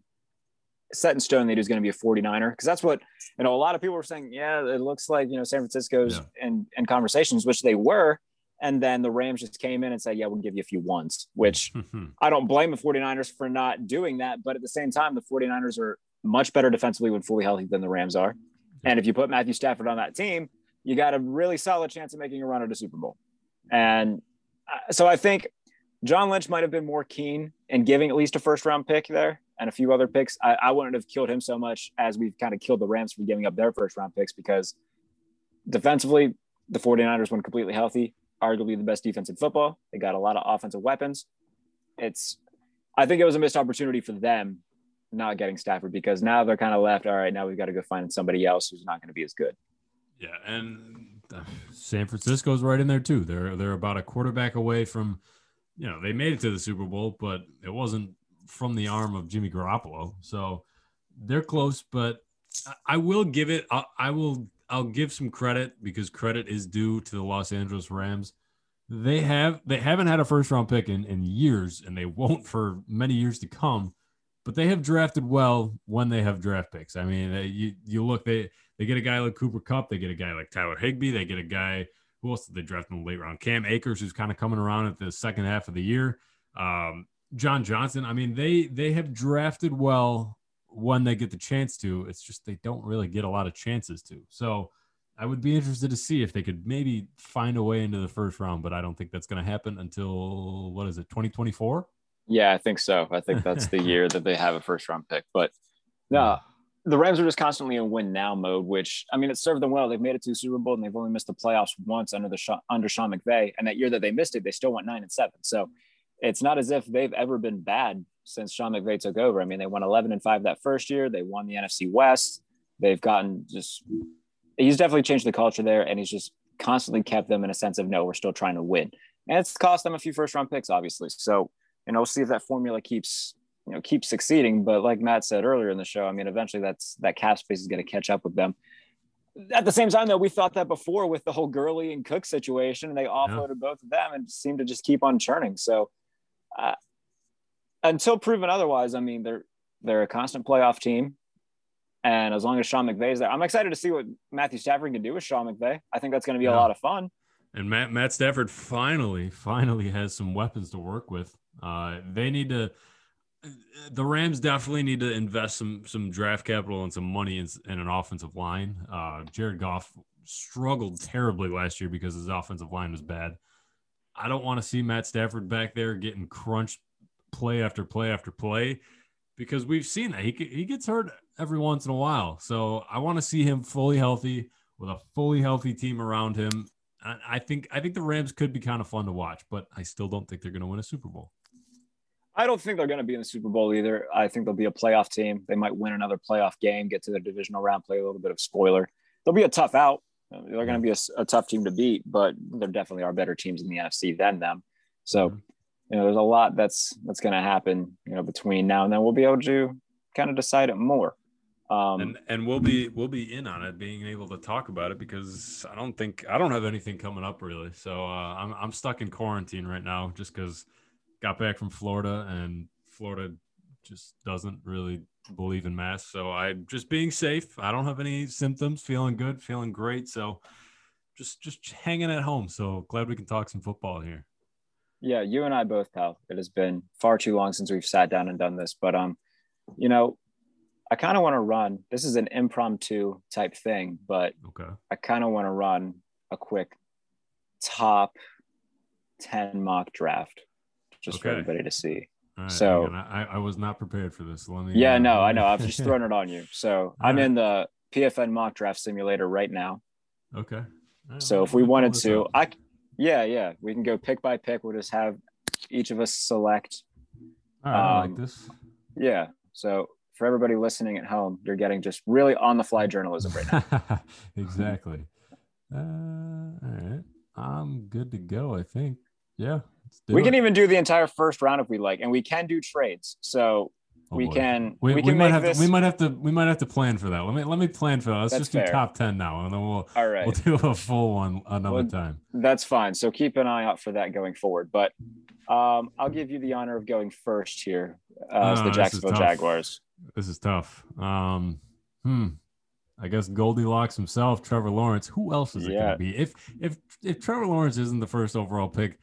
set in stone that he was going to be a 49er because that's what, you know, a lot of people were saying, yeah, it looks like, you know, San Francisco's Yeah. in, in conversations, which they were. And then the Rams just came in and said, yeah, we'll give you a few ones, which (laughs) I don't blame the 49ers for not doing that. But at the same time, the 49ers are much better defensively when fully healthy than the Rams are. And if you put Matthew Stafford on that team, you got a really solid chance of making a run at a Super Bowl. And uh, so I think John Lynch might have been more keen in giving at least a first round pick there and a few other picks. I, I wouldn't have killed him so much as we've kind of killed the Rams for giving up their first round picks because defensively, the 49ers, when completely healthy, arguably the best defense in football. They got a lot of offensive weapons. It's, I think it was a missed opportunity for them not getting Stafford because now they're kind of left. All right, now we've got to go find somebody else who's not going to be as good. Yeah, and San Francisco's right in there too. They're they're about a quarterback away from, you know, they made it to the Super Bowl, but it wasn't from the arm of Jimmy Garoppolo. So they're close, but I- I will give it. I, I will. I'll give some credit because credit is due to the Los Angeles Rams. They have they haven't had a first round pick in, in years, and they won't for many years to come. But they have drafted well when they have draft picks. I mean, you you look they they get a guy like Cooper Kupp. They get a guy like Tyler Higbee. They get a guy who else did they draft in the late round? Cam Akers, who's kind of coming around at the second half of the year. Um, John Johnson. I mean, they they have drafted well when they get the chance to. It's just they don't really get a lot of chances to. So I would be interested to see if they could maybe find a way into the first round, but I don't think that's going to happen until what is it, 2024? Yeah, I think so. I think that's the year that they have a first round pick. But (laughs) no, the Rams are just constantly in win now mode, which I mean, it served them well. They've made it to the Super Bowl and they've only missed the playoffs once under the under Sean McVay. And that year that they missed it, they still went nine and seven. So it's not as if they've ever been bad since Sean McVay took over. I mean, they won 11 and five that first year. They won the NFC West. They've gotten just, he's definitely changed the culture there. And he's just constantly kept them in a sense of, no, we're still trying to win. And it's cost them a few first round picks, obviously. So, know, we'll see if that formula keeps, you know, keeps succeeding. But like Matt said earlier in the show, I mean, eventually that's that cap space is going to catch up with them. At the same time, though, we thought that before with the whole Gurley and Cook situation, and they offloaded both of them and seemed to just keep on churning. So, uh, until proven otherwise, I mean, they're they're a constant playoff team, and as long as Sean McVay's there, I'm excited to see what Matthew Stafford can do with Sean McVay. I think that's going to be a lot of fun. And Matt Matt Stafford finally, finally has some weapons to work with. Uh, they need to. The Rams definitely need to invest some some draft capital and some money in, in an offensive line. Uh, Jared Goff struggled terribly last year because his offensive line was bad. I don't want to see Matt Stafford back there getting crunched play after play after play because we've seen that he he gets hurt every once in a while. So I want to see him fully healthy with a fully healthy team around him. I think I think the Rams could be kind of fun to watch, but I still don't think they're going to win a Super Bowl. I don't think they're going to be in the Super Bowl either. I think they'll be a playoff team. They might win another playoff game, get to the divisional round, play a little bit of spoiler. They'll be a tough out. They're going to be a tough team to beat, but there definitely are better teams in the NFC than them. So, Mhm. you know, there's a lot that's that's going to happen. You know, between now and then, we'll be able to kind of decide it more. Um, and and we'll be we'll be in on it, being able to talk about it because I don't think I don't have anything coming up really. So uh, I'm I'm stuck in quarantine right now just because got back from Florida and Florida just doesn't really believe in masks. So I'm just being safe. I don't have any symptoms. Feeling good. Feeling great. So just just hanging at home. So glad we can talk some football here. Yeah, you and I both, pal. It has been far too long since we've sat down and done this, but um, you know, I kind of want to run. This is an impromptu type thing, but Okay. I kind of want to run a quick top ten mock draft, just for everybody to see. Right, So-. I, I was not prepared for this. Let me. Yeah, uh, no, I know. I've just thrown it on you. So (laughs) I'm right. in the PFN mock draft simulator right now. Okay. Uh, So if we wanted to, I yeah, yeah, we can go pick by pick. We'll just have each of us select. All right, I like um, this. Yeah. So for everybody listening at home, you're getting just really on the fly journalism right now. (laughs) exactly. Uh, all right, I'm good to go. I think. Yeah, we it. can even do the entire first round if we like, and we can do trades. So Oh, we boy. can We, we, we can might have this. to, we might have to we might have to plan for that. Let me let me plan for that. Let's That's just do top ten now, and then we'll All right. we'll (laughs) do a full one another Well, time. That's fine. So keep an eye out for that going forward. But um, I'll give you the honor of going first here uh, as Oh, the is Jacksonville. Jaguars. This is tough. Um, hmm. I guess Goldilocks himself, Trevor Lawrence. Who else is it Yeah. going to be? If if if Trevor Lawrence isn't the first overall pick,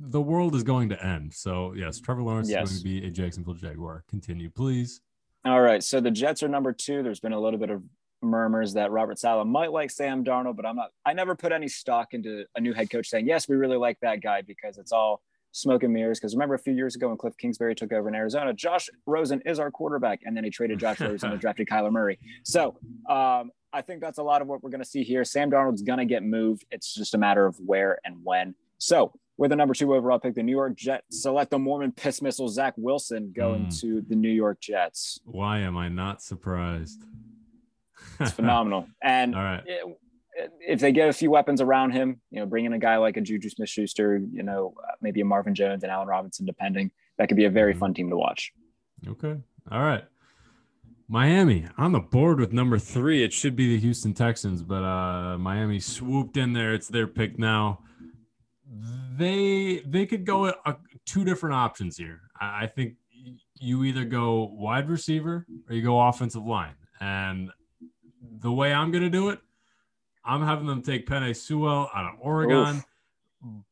the world is going to end. So yes, Trevor Lawrence Yes. is going to be a Jacksonville Jaguar. Continue, please. All right. So the Jets are number two. There's been a little bit of murmurs that Robert Saleh might like Sam Darnold, but I'm not. I never put any stock into a new head coach saying yes, we really like that guy because it's all smoke and mirrors. Because remember a few years ago when Cliff Kingsbury took over in Arizona, Josh Rosen is our quarterback, and then he traded Josh (laughs) Rosen and drafted Kyler Murray. So um, I think that's a lot of what we're going to see here. Sam Darnold's going to get moved. It's just a matter of where and when. So with the number two overall pick, the New York Jets select the Mormon piss missile Zach Wilson going Mm. to the New York Jets. Why am I not surprised? It's phenomenal. (laughs) And All right. it- if they get a few weapons around him, you know, bring in a guy like a Juju Smith Schuster, you know, uh, maybe a Marvin Jones and Allen Robinson, depending, that could be a very Mhm. fun team to watch. Okay. All right. Miami on the board with number three. It should be the Houston Texans, but uh Miami swooped in there. It's their pick now. They they could go two different options here. I, I think you either go wide receiver or you go offensive line. And the way I'm gonna do it, I'm having them take Penei Sewell out of Oregon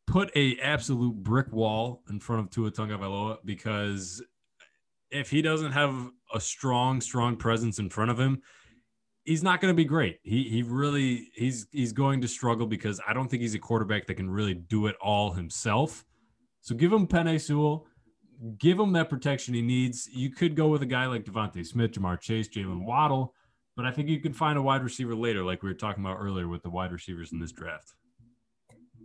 put a absolute brick wall in front of Tua Tagovailoa because if he doesn't have a strong, strong presence in front of him, he's not going to be great. He he really he's he's going to struggle because I don't think he's a quarterback that can really do it all himself. So give him Penei Sewell, give him that protection he needs. You could go with a guy like DeVonta Smith, Ja'Marr Chase, Jalen Waddle, but I think you can find a wide receiver later, like we were talking about earlier with the wide receivers in this draft.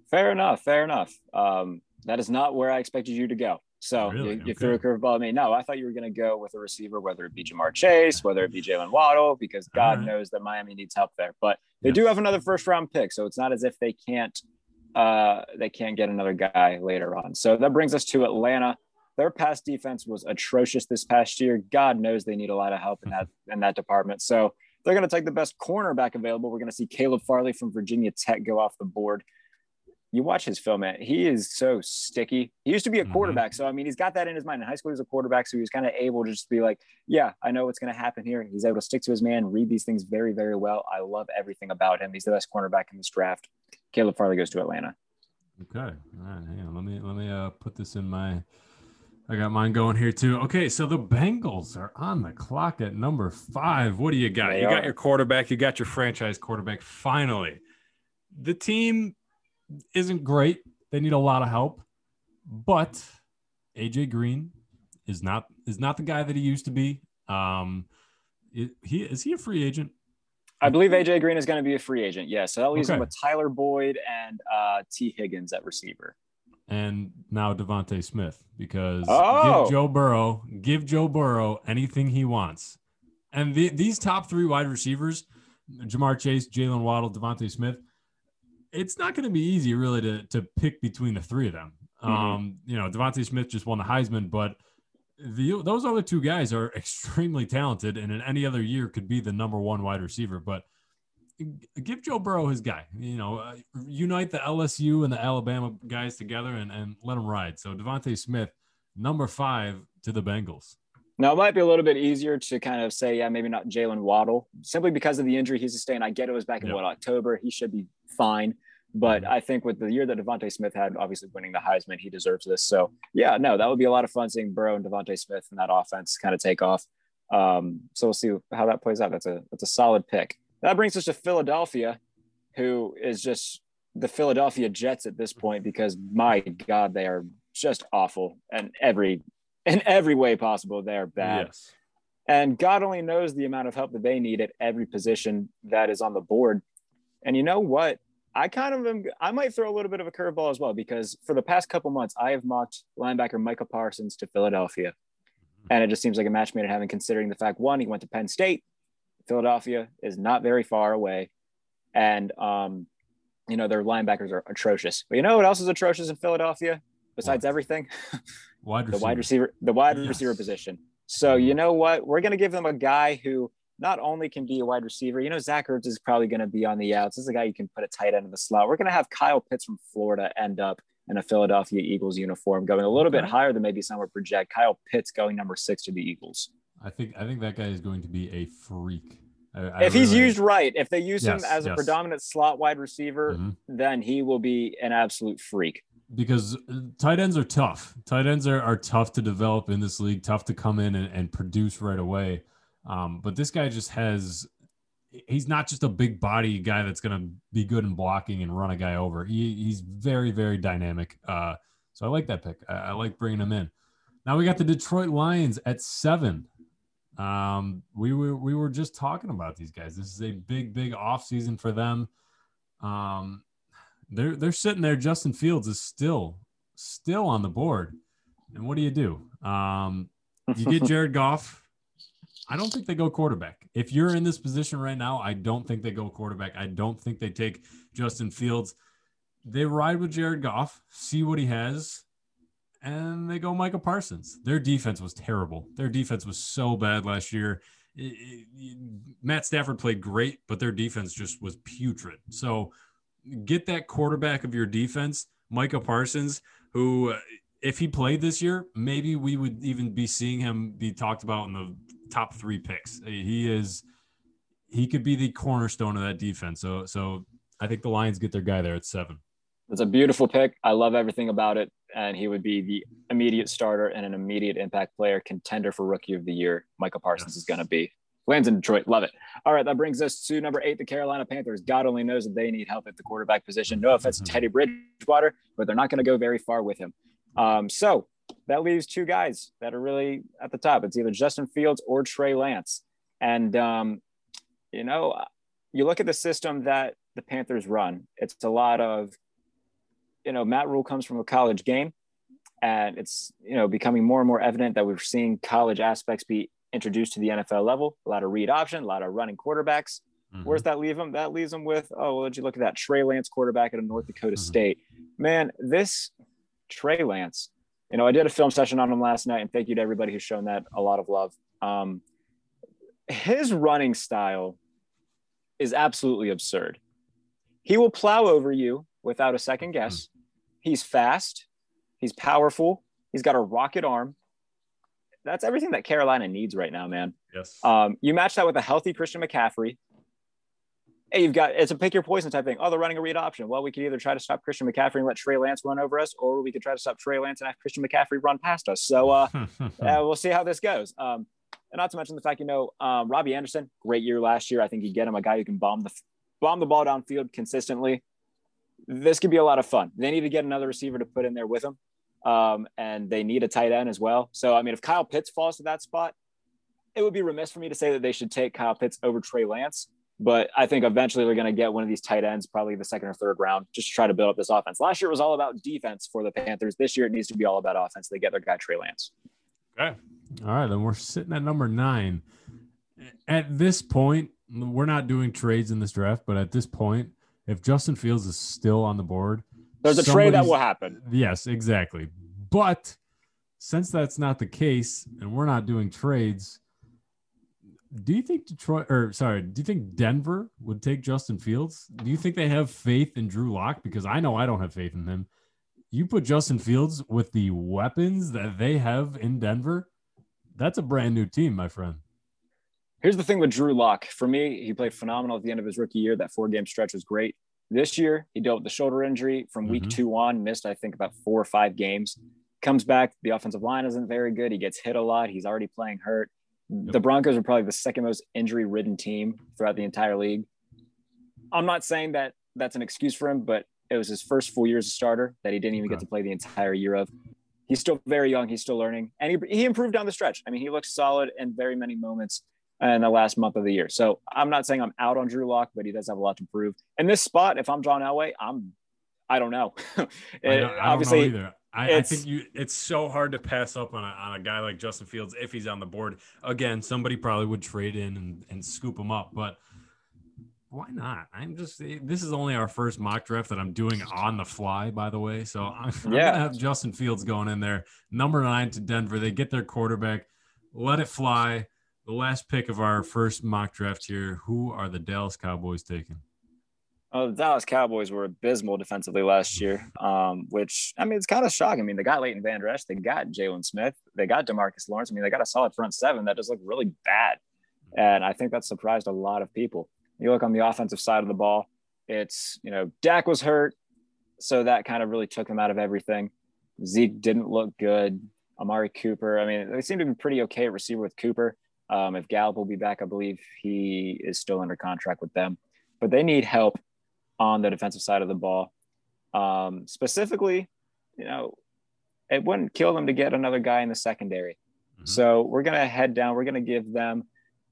Fair enough. Fair enough. Um, that is not where I expected you to go. So Really? you, you threw a curveball at me. No, I thought you were going to go with a receiver, whether it be Ja'Marr Chase, whether it be Jalen Waddle, because God right. knows that Miami needs help there. But they Yes. do have another first round pick, so it's not as if they can't uh, they can't get another guy later on. So that brings us to Atlanta. Their pass defense was atrocious this past year. God knows they need a lot of help in that in that department. So they're going to take the best cornerback available. We're going to see Caleb Farley from Virginia Tech go off the board. You watch his film, man. He is so sticky. He used to be a Mhm. quarterback, so I mean, he's got that in his mind. In high school, he was a quarterback, so he was kind of able to just be like, "Yeah, I know what's going to happen here." He's able to stick to his man, read these things very, very well. I love everything about him. He's the best cornerback in this draft. Caleb Farley goes to Atlanta. Okay. All right. Hang on. Let me let me uh put this in my I got mine going here too. Okay, so the Bengals are on the clock at number five. What do you got? They you got your quarterback, you got your franchise quarterback. Finally. The team isn't great. They need a lot of help. But AJ Green is not is not the guy that he used to be. Um i- he is he a free agent? I believe AJ Green is going to be a free agent. Yeah, so that leaves him with Tyler Boyd and uh, Tee Higgins at receiver. And now DeVonta Smith because Oh. give Joe Burrow, give Joe Burrow anything he wants. And the, these top three wide receivers, Ja'Marr Chase, Jalen Waddle, DeVonta Smith, it's not going to be easy really to, to pick between the three of them. Mhm. Um, you know, DeVonta Smith just won the Heisman, but the, those other two guys are (laughs) extremely talented and in any other year could be the number one wide receiver. But give Joe Burrow his guy. You know, uh, unite the LSU and the Alabama guys together and, and let them ride. So DeVonta Smith, number five to the Bengals. Now, it might be a little bit easier to kind of say, yeah, maybe not Jalen Waddle, simply because of the injury he sustained. I get it was back in Yeah. what October. He should be fine. But I think with the year that DeVonta Smith had, obviously winning the Heisman, he deserves this. So yeah, no, that would be a lot of fun seeing Burrow and DeVonta Smith and that offense kind of take off. Um, so we'll see how that plays out. That's a that's a solid pick. That brings us to Philadelphia, who is just the Philadelphia Jets at this point because my God, they are just awful and every in every way possible. They are bad. Yes. And God only knows the amount of help that they need at every position that is on the board. And you know what? I kind of am, I might throw a little bit of a curveball as well because for the past couple months, I have mocked linebacker Micah Parsons to Philadelphia. Mm-hmm. And it just seems like a match made in heaven, considering the fact one, he went to Penn State. Philadelphia is not very far away. And, um, you know, their linebackers are atrocious. But you know what else is atrocious in Philadelphia besides What? everything? (laughs) Wide the wide receiver, the wide Yes. receiver position. So you know what? We're going to give them a guy who not only can be a wide receiver. You know, Zach Ertz is probably going to be on the outs. This is a guy you can put a tight end in the slot. We're going to have Kyle Pitts from Florida end up in a Philadelphia Eagles uniform, going a little bit higher than maybe some would project. Kyle Pitts going number six to the Eagles. I think I think that guy is going to be a freak. I, I if he's used right, if they use Yes, him as a predominant slot wide receiver, Mhm. then he will be an absolute freak. because uh, tight ends are tough. Tight ends are, are tough to develop in this league, tough to come in and, and produce right away. Um, but this guy just has, he's not just a big body guy that's going to be good in blocking and run a guy over. He, he's very, very dynamic. Uh, so I like that pick. I, I like bringing him in. Now we got the Detroit Lions at seven. Um, we were we were just talking about these guys. This is a big, big off season for them. Um, they're they're sitting there. Justin Fields is still still on the board. And what do you do? Um, you get (laughs) Jared Goff. I don't think they go quarterback. If you're in this position right now, I don't think they go quarterback. I don't think they take Justin Fields. They ride with Jared Goff, see what he has, and they go Micah Parsons. Their defense was terrible. Their defense was so bad last year. It- it- Matt Stafford played great, but their defense just was putrid. So get that quarterback of your defense, Micah Parsons, who, uh, if he played this year, maybe we would even be seeing him be talked about in the top three picks. He is, he could be the cornerstone of that defense. So, so I think the Lions get their guy there at seven. It's a beautiful pick. I love everything about it. And he would be the immediate starter and an immediate impact player contender for rookie of the year. Michael Parsons Yes. is going to be. Lands in Detroit. Love it. All right. That brings us to number eight, the Carolina Panthers. God only knows that they need help at the quarterback position. No offense to Teddy Bridgewater, but they're not going to go very far with him. Um, so that leaves two guys that are really at the top. It's either Justin Fields or Trey Lance. And, um, you know, you look at the system that the Panthers run, it's a lot of you know, Matt Rhule comes from a college game, and it's you know becoming more and more evident that we're seeing college aspects be introduced to the NFL level. A lot of read option, a lot of running quarterbacks. Mhm. Where's that leave them? That leaves them with oh, well, did you look at that Trey Lance quarterback at a North Dakota Mhm. State? Man, this Trey Lance. You know, I did a film session on him last night, and thank you to everybody who's shown that a lot of love. Um, his running style is absolutely absurd. He will plow over you without a second guess. He's fast. He's powerful. He's got a rocket arm. That's everything that Carolina needs right now, man. Yes. Um, you match that with a healthy Christian McCaffrey. Hey, you've got it's a pick your poison type thing. Oh, they're running a read option. Well, we could either try to stop Christian McCaffrey and let Trey Lance run over us, or we could try to stop Trey Lance and have Christian McCaffrey run past us. So uh, (laughs) uh, we'll see how this goes. Um, and not to mention the fact, you know, um, Robbie Anderson, great year last year. I think you get him a guy who can bomb the bomb the ball downfield consistently. This could be a lot of fun. They need to get another receiver to put in there with them, um, and they need a tight end as well. So, I mean, if Kyle Pitts falls to that spot, it would be remiss for me to say that they should take Kyle Pitts over Trey Lance. But I think eventually they're going to get one of these tight ends, probably the second or third round, just to try to build up this offense. Last year was all about defense for the Panthers. This year it needs to be all about offense. They get their guy Trey Lance. Okay. All right, then we're sitting at number nine. At this point, we're not doing trades in this draft, but at this point, if Justin Fields is still on the board, There's a trade that will happen. Yes, exactly. But since that's not the case, and we're not doing trades, do you think Detroit or sorry, do you think Denver would take Justin Fields? Do you think they have faith in Drew Lock? Because I know I don't have faith in him. You put Justin Fields with the weapons that they have in Denver, that's a brand new team, my friend. Here's the thing with Drew Lock. For me, he played phenomenal at the end of his rookie year. That four game stretch was great. This year, he dealt with the shoulder injury from week Mhm. two on, missed, I think, about four or five games. Comes back. The offensive line isn't very good. He gets hit a lot. He's already playing hurt. The Broncos are probably the second most injury ridden team throughout the entire league. I'm not saying that that's an excuse for him, but it was his first full year as a starter that he didn't even get to play the entire year of. He's still very young. He's still learning, and he, he improved down the stretch. I mean, he looks solid in very many moments. In the last month of the year. So I'm not saying I'm out on Drew Lock, but he does have a lot to prove. In this spot, if I'm John Elway, I'm I don't know. (laughs) I don't, I don't know either. I, I, think you it's so hard to pass up on a, on a guy like Justin Fields if he's on the board. Again, somebody probably would trade in and, and scoop him up, but why not? I'm just this is only our first mock draft that I'm doing on the fly, by the way. So I'm, I'm Yeah. gonna have Justin Fields going in there, number nine to Denver. They get their quarterback, let it fly. The last pick of our first mock draft here. Who are the Dallas Cowboys taking? Oh, the Dallas Cowboys were abysmal defensively last year, um, which I mean it's kind of shocking. I mean they got Leighton Vander Esch, they got Jaylon Smith, they got DeMarcus Lawrence. I mean they got a solid front seven that just looked really bad, and I think that surprised a lot of people. You look on the offensive side of the ball, it's you know Dak was hurt, so that kind of really took him out of everything. Zeke didn't look good. Amari Cooper, I mean they seem to be pretty okay at receiver with Cooper. Um, if Gallup will be back, I believe he is still under contract with them, but they need help on the defensive side of the ball. Um, specifically, you know, it wouldn't kill them to get another guy in the secondary. Mhm. So we're going to head down. We're going to give them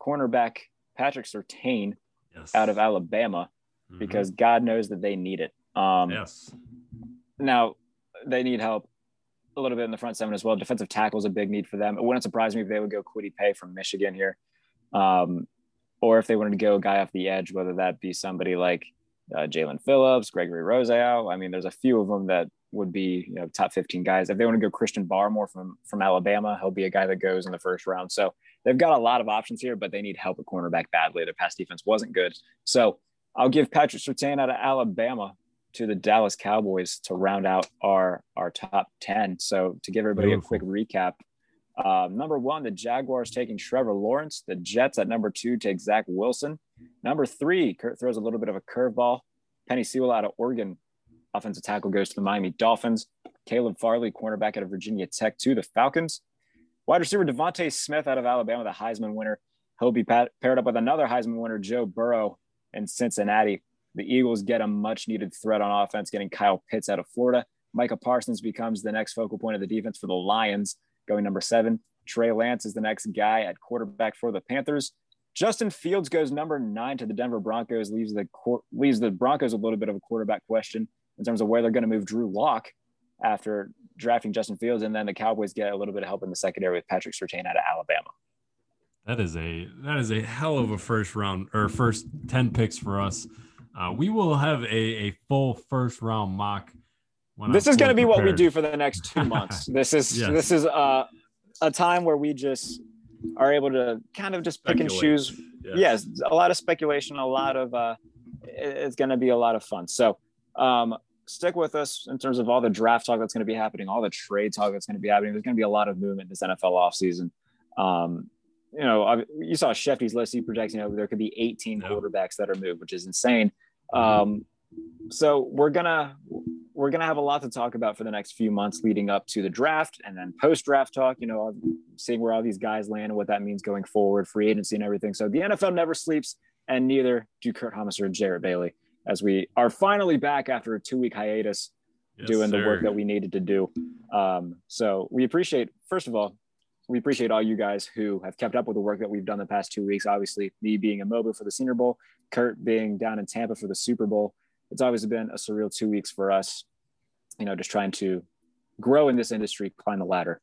cornerback Patrick Surtain Yes. out of Alabama Mhm. because God knows that they need it. Um, yes, Now, they need help a little bit in the front seven as well. Defensive tackle is a big need for them. It wouldn't surprise me if they would go Kwity Paye from Michigan here. Um, or if they wanted to go a guy off the edge, whether that be somebody like uh, Jaelan Phillips, Gregory Rousseau. I mean, there's a few of them that would be you know top 15 guys. If they want to go Christian Barmore from from Alabama, he'll be a guy that goes in the first round. So they've got a lot of options here, but they need help at cornerback badly. Their pass defense wasn't good. So I'll give Patrick Surtain out of Alabama to the Dallas Cowboys to round out our our top 10. So to give everybody Beautiful. a quick recap. Um, number one, the Jaguars taking Trevor Lawrence. The Jets at number two take Zach Wilson. Number three, Kurt throws a little bit of a curveball. Penei Sewell out of Oregon, offensive tackle goes to the Miami Dolphins. Caleb Farley, cornerback out of Virginia Tech, to the Falcons. Wide receiver DeVonta Smith out of Alabama, the Heisman winner. He'll be pa- paired up with another Heisman winner, Joe Burrow, in Cincinnati. The Eagles get a much needed threat on offense, getting Kyle Pitts out of Florida. Micah Parsons becomes the next focal point of the defense for the Lions, going number seven. Trey Lance is the next guy at quarterback for the Panthers. Justin Fields goes number nine to the Denver Broncos, leaves the leaves the Broncos a little bit of a quarterback question in terms of where they're going to move Drew Lock after drafting Justin Fields, and then the Cowboys get a little bit of help in the secondary with Patrick Surtain out of Alabama. that is a that is a hell of a first round or first ten picks for us. Uh, we will have a, a full first round mock. when this I'm is going to be what we do for the next two (laughs) months. this is Yes. this is uh, a time where we just are able to kind of just pick and choose. Yes. Yes, a lot of speculation, a lot of uh, it's going to be a lot of fun. So um, stick with us in terms of all the draft talk that's going to be happening, all the trade talk that's going to be happening. There's going to be a lot of movement this NFL offseason. Um, you know, you saw Schefty's list. He projects, you know, there could be 18 Yeah. quarterbacks that are moved, which is insane. Um, so we're gonna we're gonna have a lot to talk about for the next few months leading up to the draft and then post draft talk. You know, seeing where all these guys land and what that means going forward, free agency and everything. So the NFL never sleeps, and neither do Kurt Haumesser or Jarrett Bailey. As we are finally back after a two week hiatus, Yes, doing the work that we needed to do. Um, so we appreciate, first of all, we appreciate all you guys who have kept up with the work that we've done the past two weeks. Obviously, me being in Mobile for the Senior Bowl, Kurt being down in Tampa for the Super Bowl. It's obviously been a surreal two weeks for us, you know, just trying to grow in this industry, climb the ladder.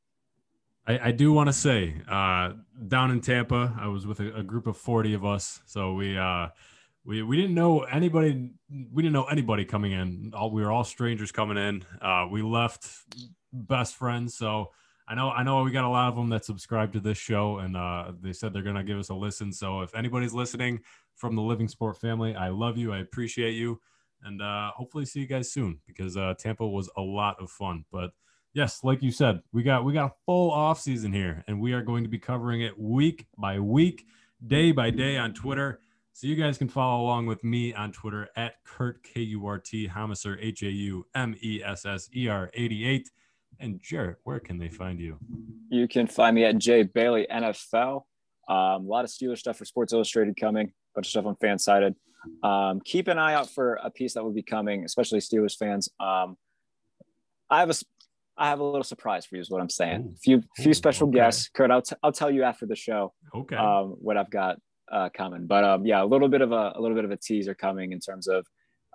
I, I do want to say, uh, down in Tampa, I was with a, a group of 40 of us. So we, uh, we, we didn't know anybody. We didn't know anybody coming in. All, we were all strangers coming in. Uh, we left best friends. So I know, I know we got a lot of them that subscribe to this show and, uh, they said they're going to give us a listen. So if anybody's listening from the Living Sport family, I love you. I appreciate you. And, uh, hopefully see you guys soon because, uh, Tampa was a lot of fun, but yes, like you said, we got we got a full off season here, and we are going to be covering it week by week, day by day on Twitter. So you guys can follow along with me on Twitter at Kurt K U R T Haumesser H A U M E S S E R eighty eight. And Jarrett, where can they find you? You can find me at Jay Bailey NFL. Um, a lot of Steelers stuff for Sports Illustrated coming, a bunch of stuff on Fansided. Um, keep an eye out for a piece that will be coming, especially Steelers fans. Um, I have a I have a little surprise for you. Is what I'm saying. Ooh. few few Ooh, special okay. guests. Kurt, I'll, t- I'll tell you after the show Okay. um, what I've got uh, coming. But um, yeah, a little bit of a, a little bit of a teaser coming in terms of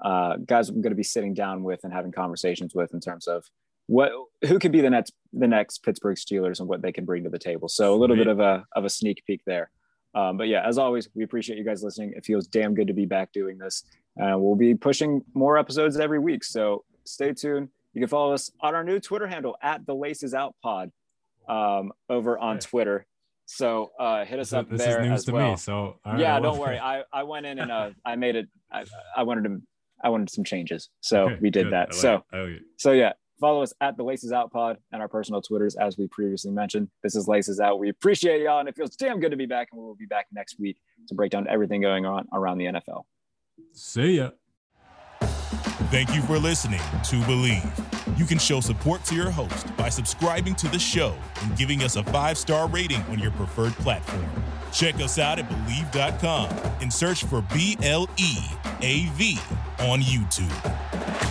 uh, guys I'm going to be sitting down with and having conversations with in terms of what who could be the next the next Pittsburgh Steelers and what they can bring to the table. So a little Sweet. bit of a of a sneak peek there. Um, but yeah, as always, we appreciate you guys listening. It feels damn good to be back doing this. Uh, we'll be pushing more episodes every week. So stay tuned. You can follow us on our new Twitter handle at the Laces Out Pod um, over on. Twitter. So uh, hit us So up this there is news as to well. me. So right, yeah, well- don't worry. I, I went in and uh, I made it. I, I wanted to. I wanted some changes, so Okay, we did good. that. Like so it. I like it. so yeah, follow us at the Laces Out Pod and our personal Twitters as we previously mentioned. This is Laces Out. We appreciate y'all, and it feels damn good to be back. And we will be back next week to break down everything going on around the NFL. See ya. Thank you for listening to Bleav. You can show support to your host by subscribing to the show and giving us a five star rating on your preferred platform. Check us out at Bleav.com and search for B L E A V on YouTube.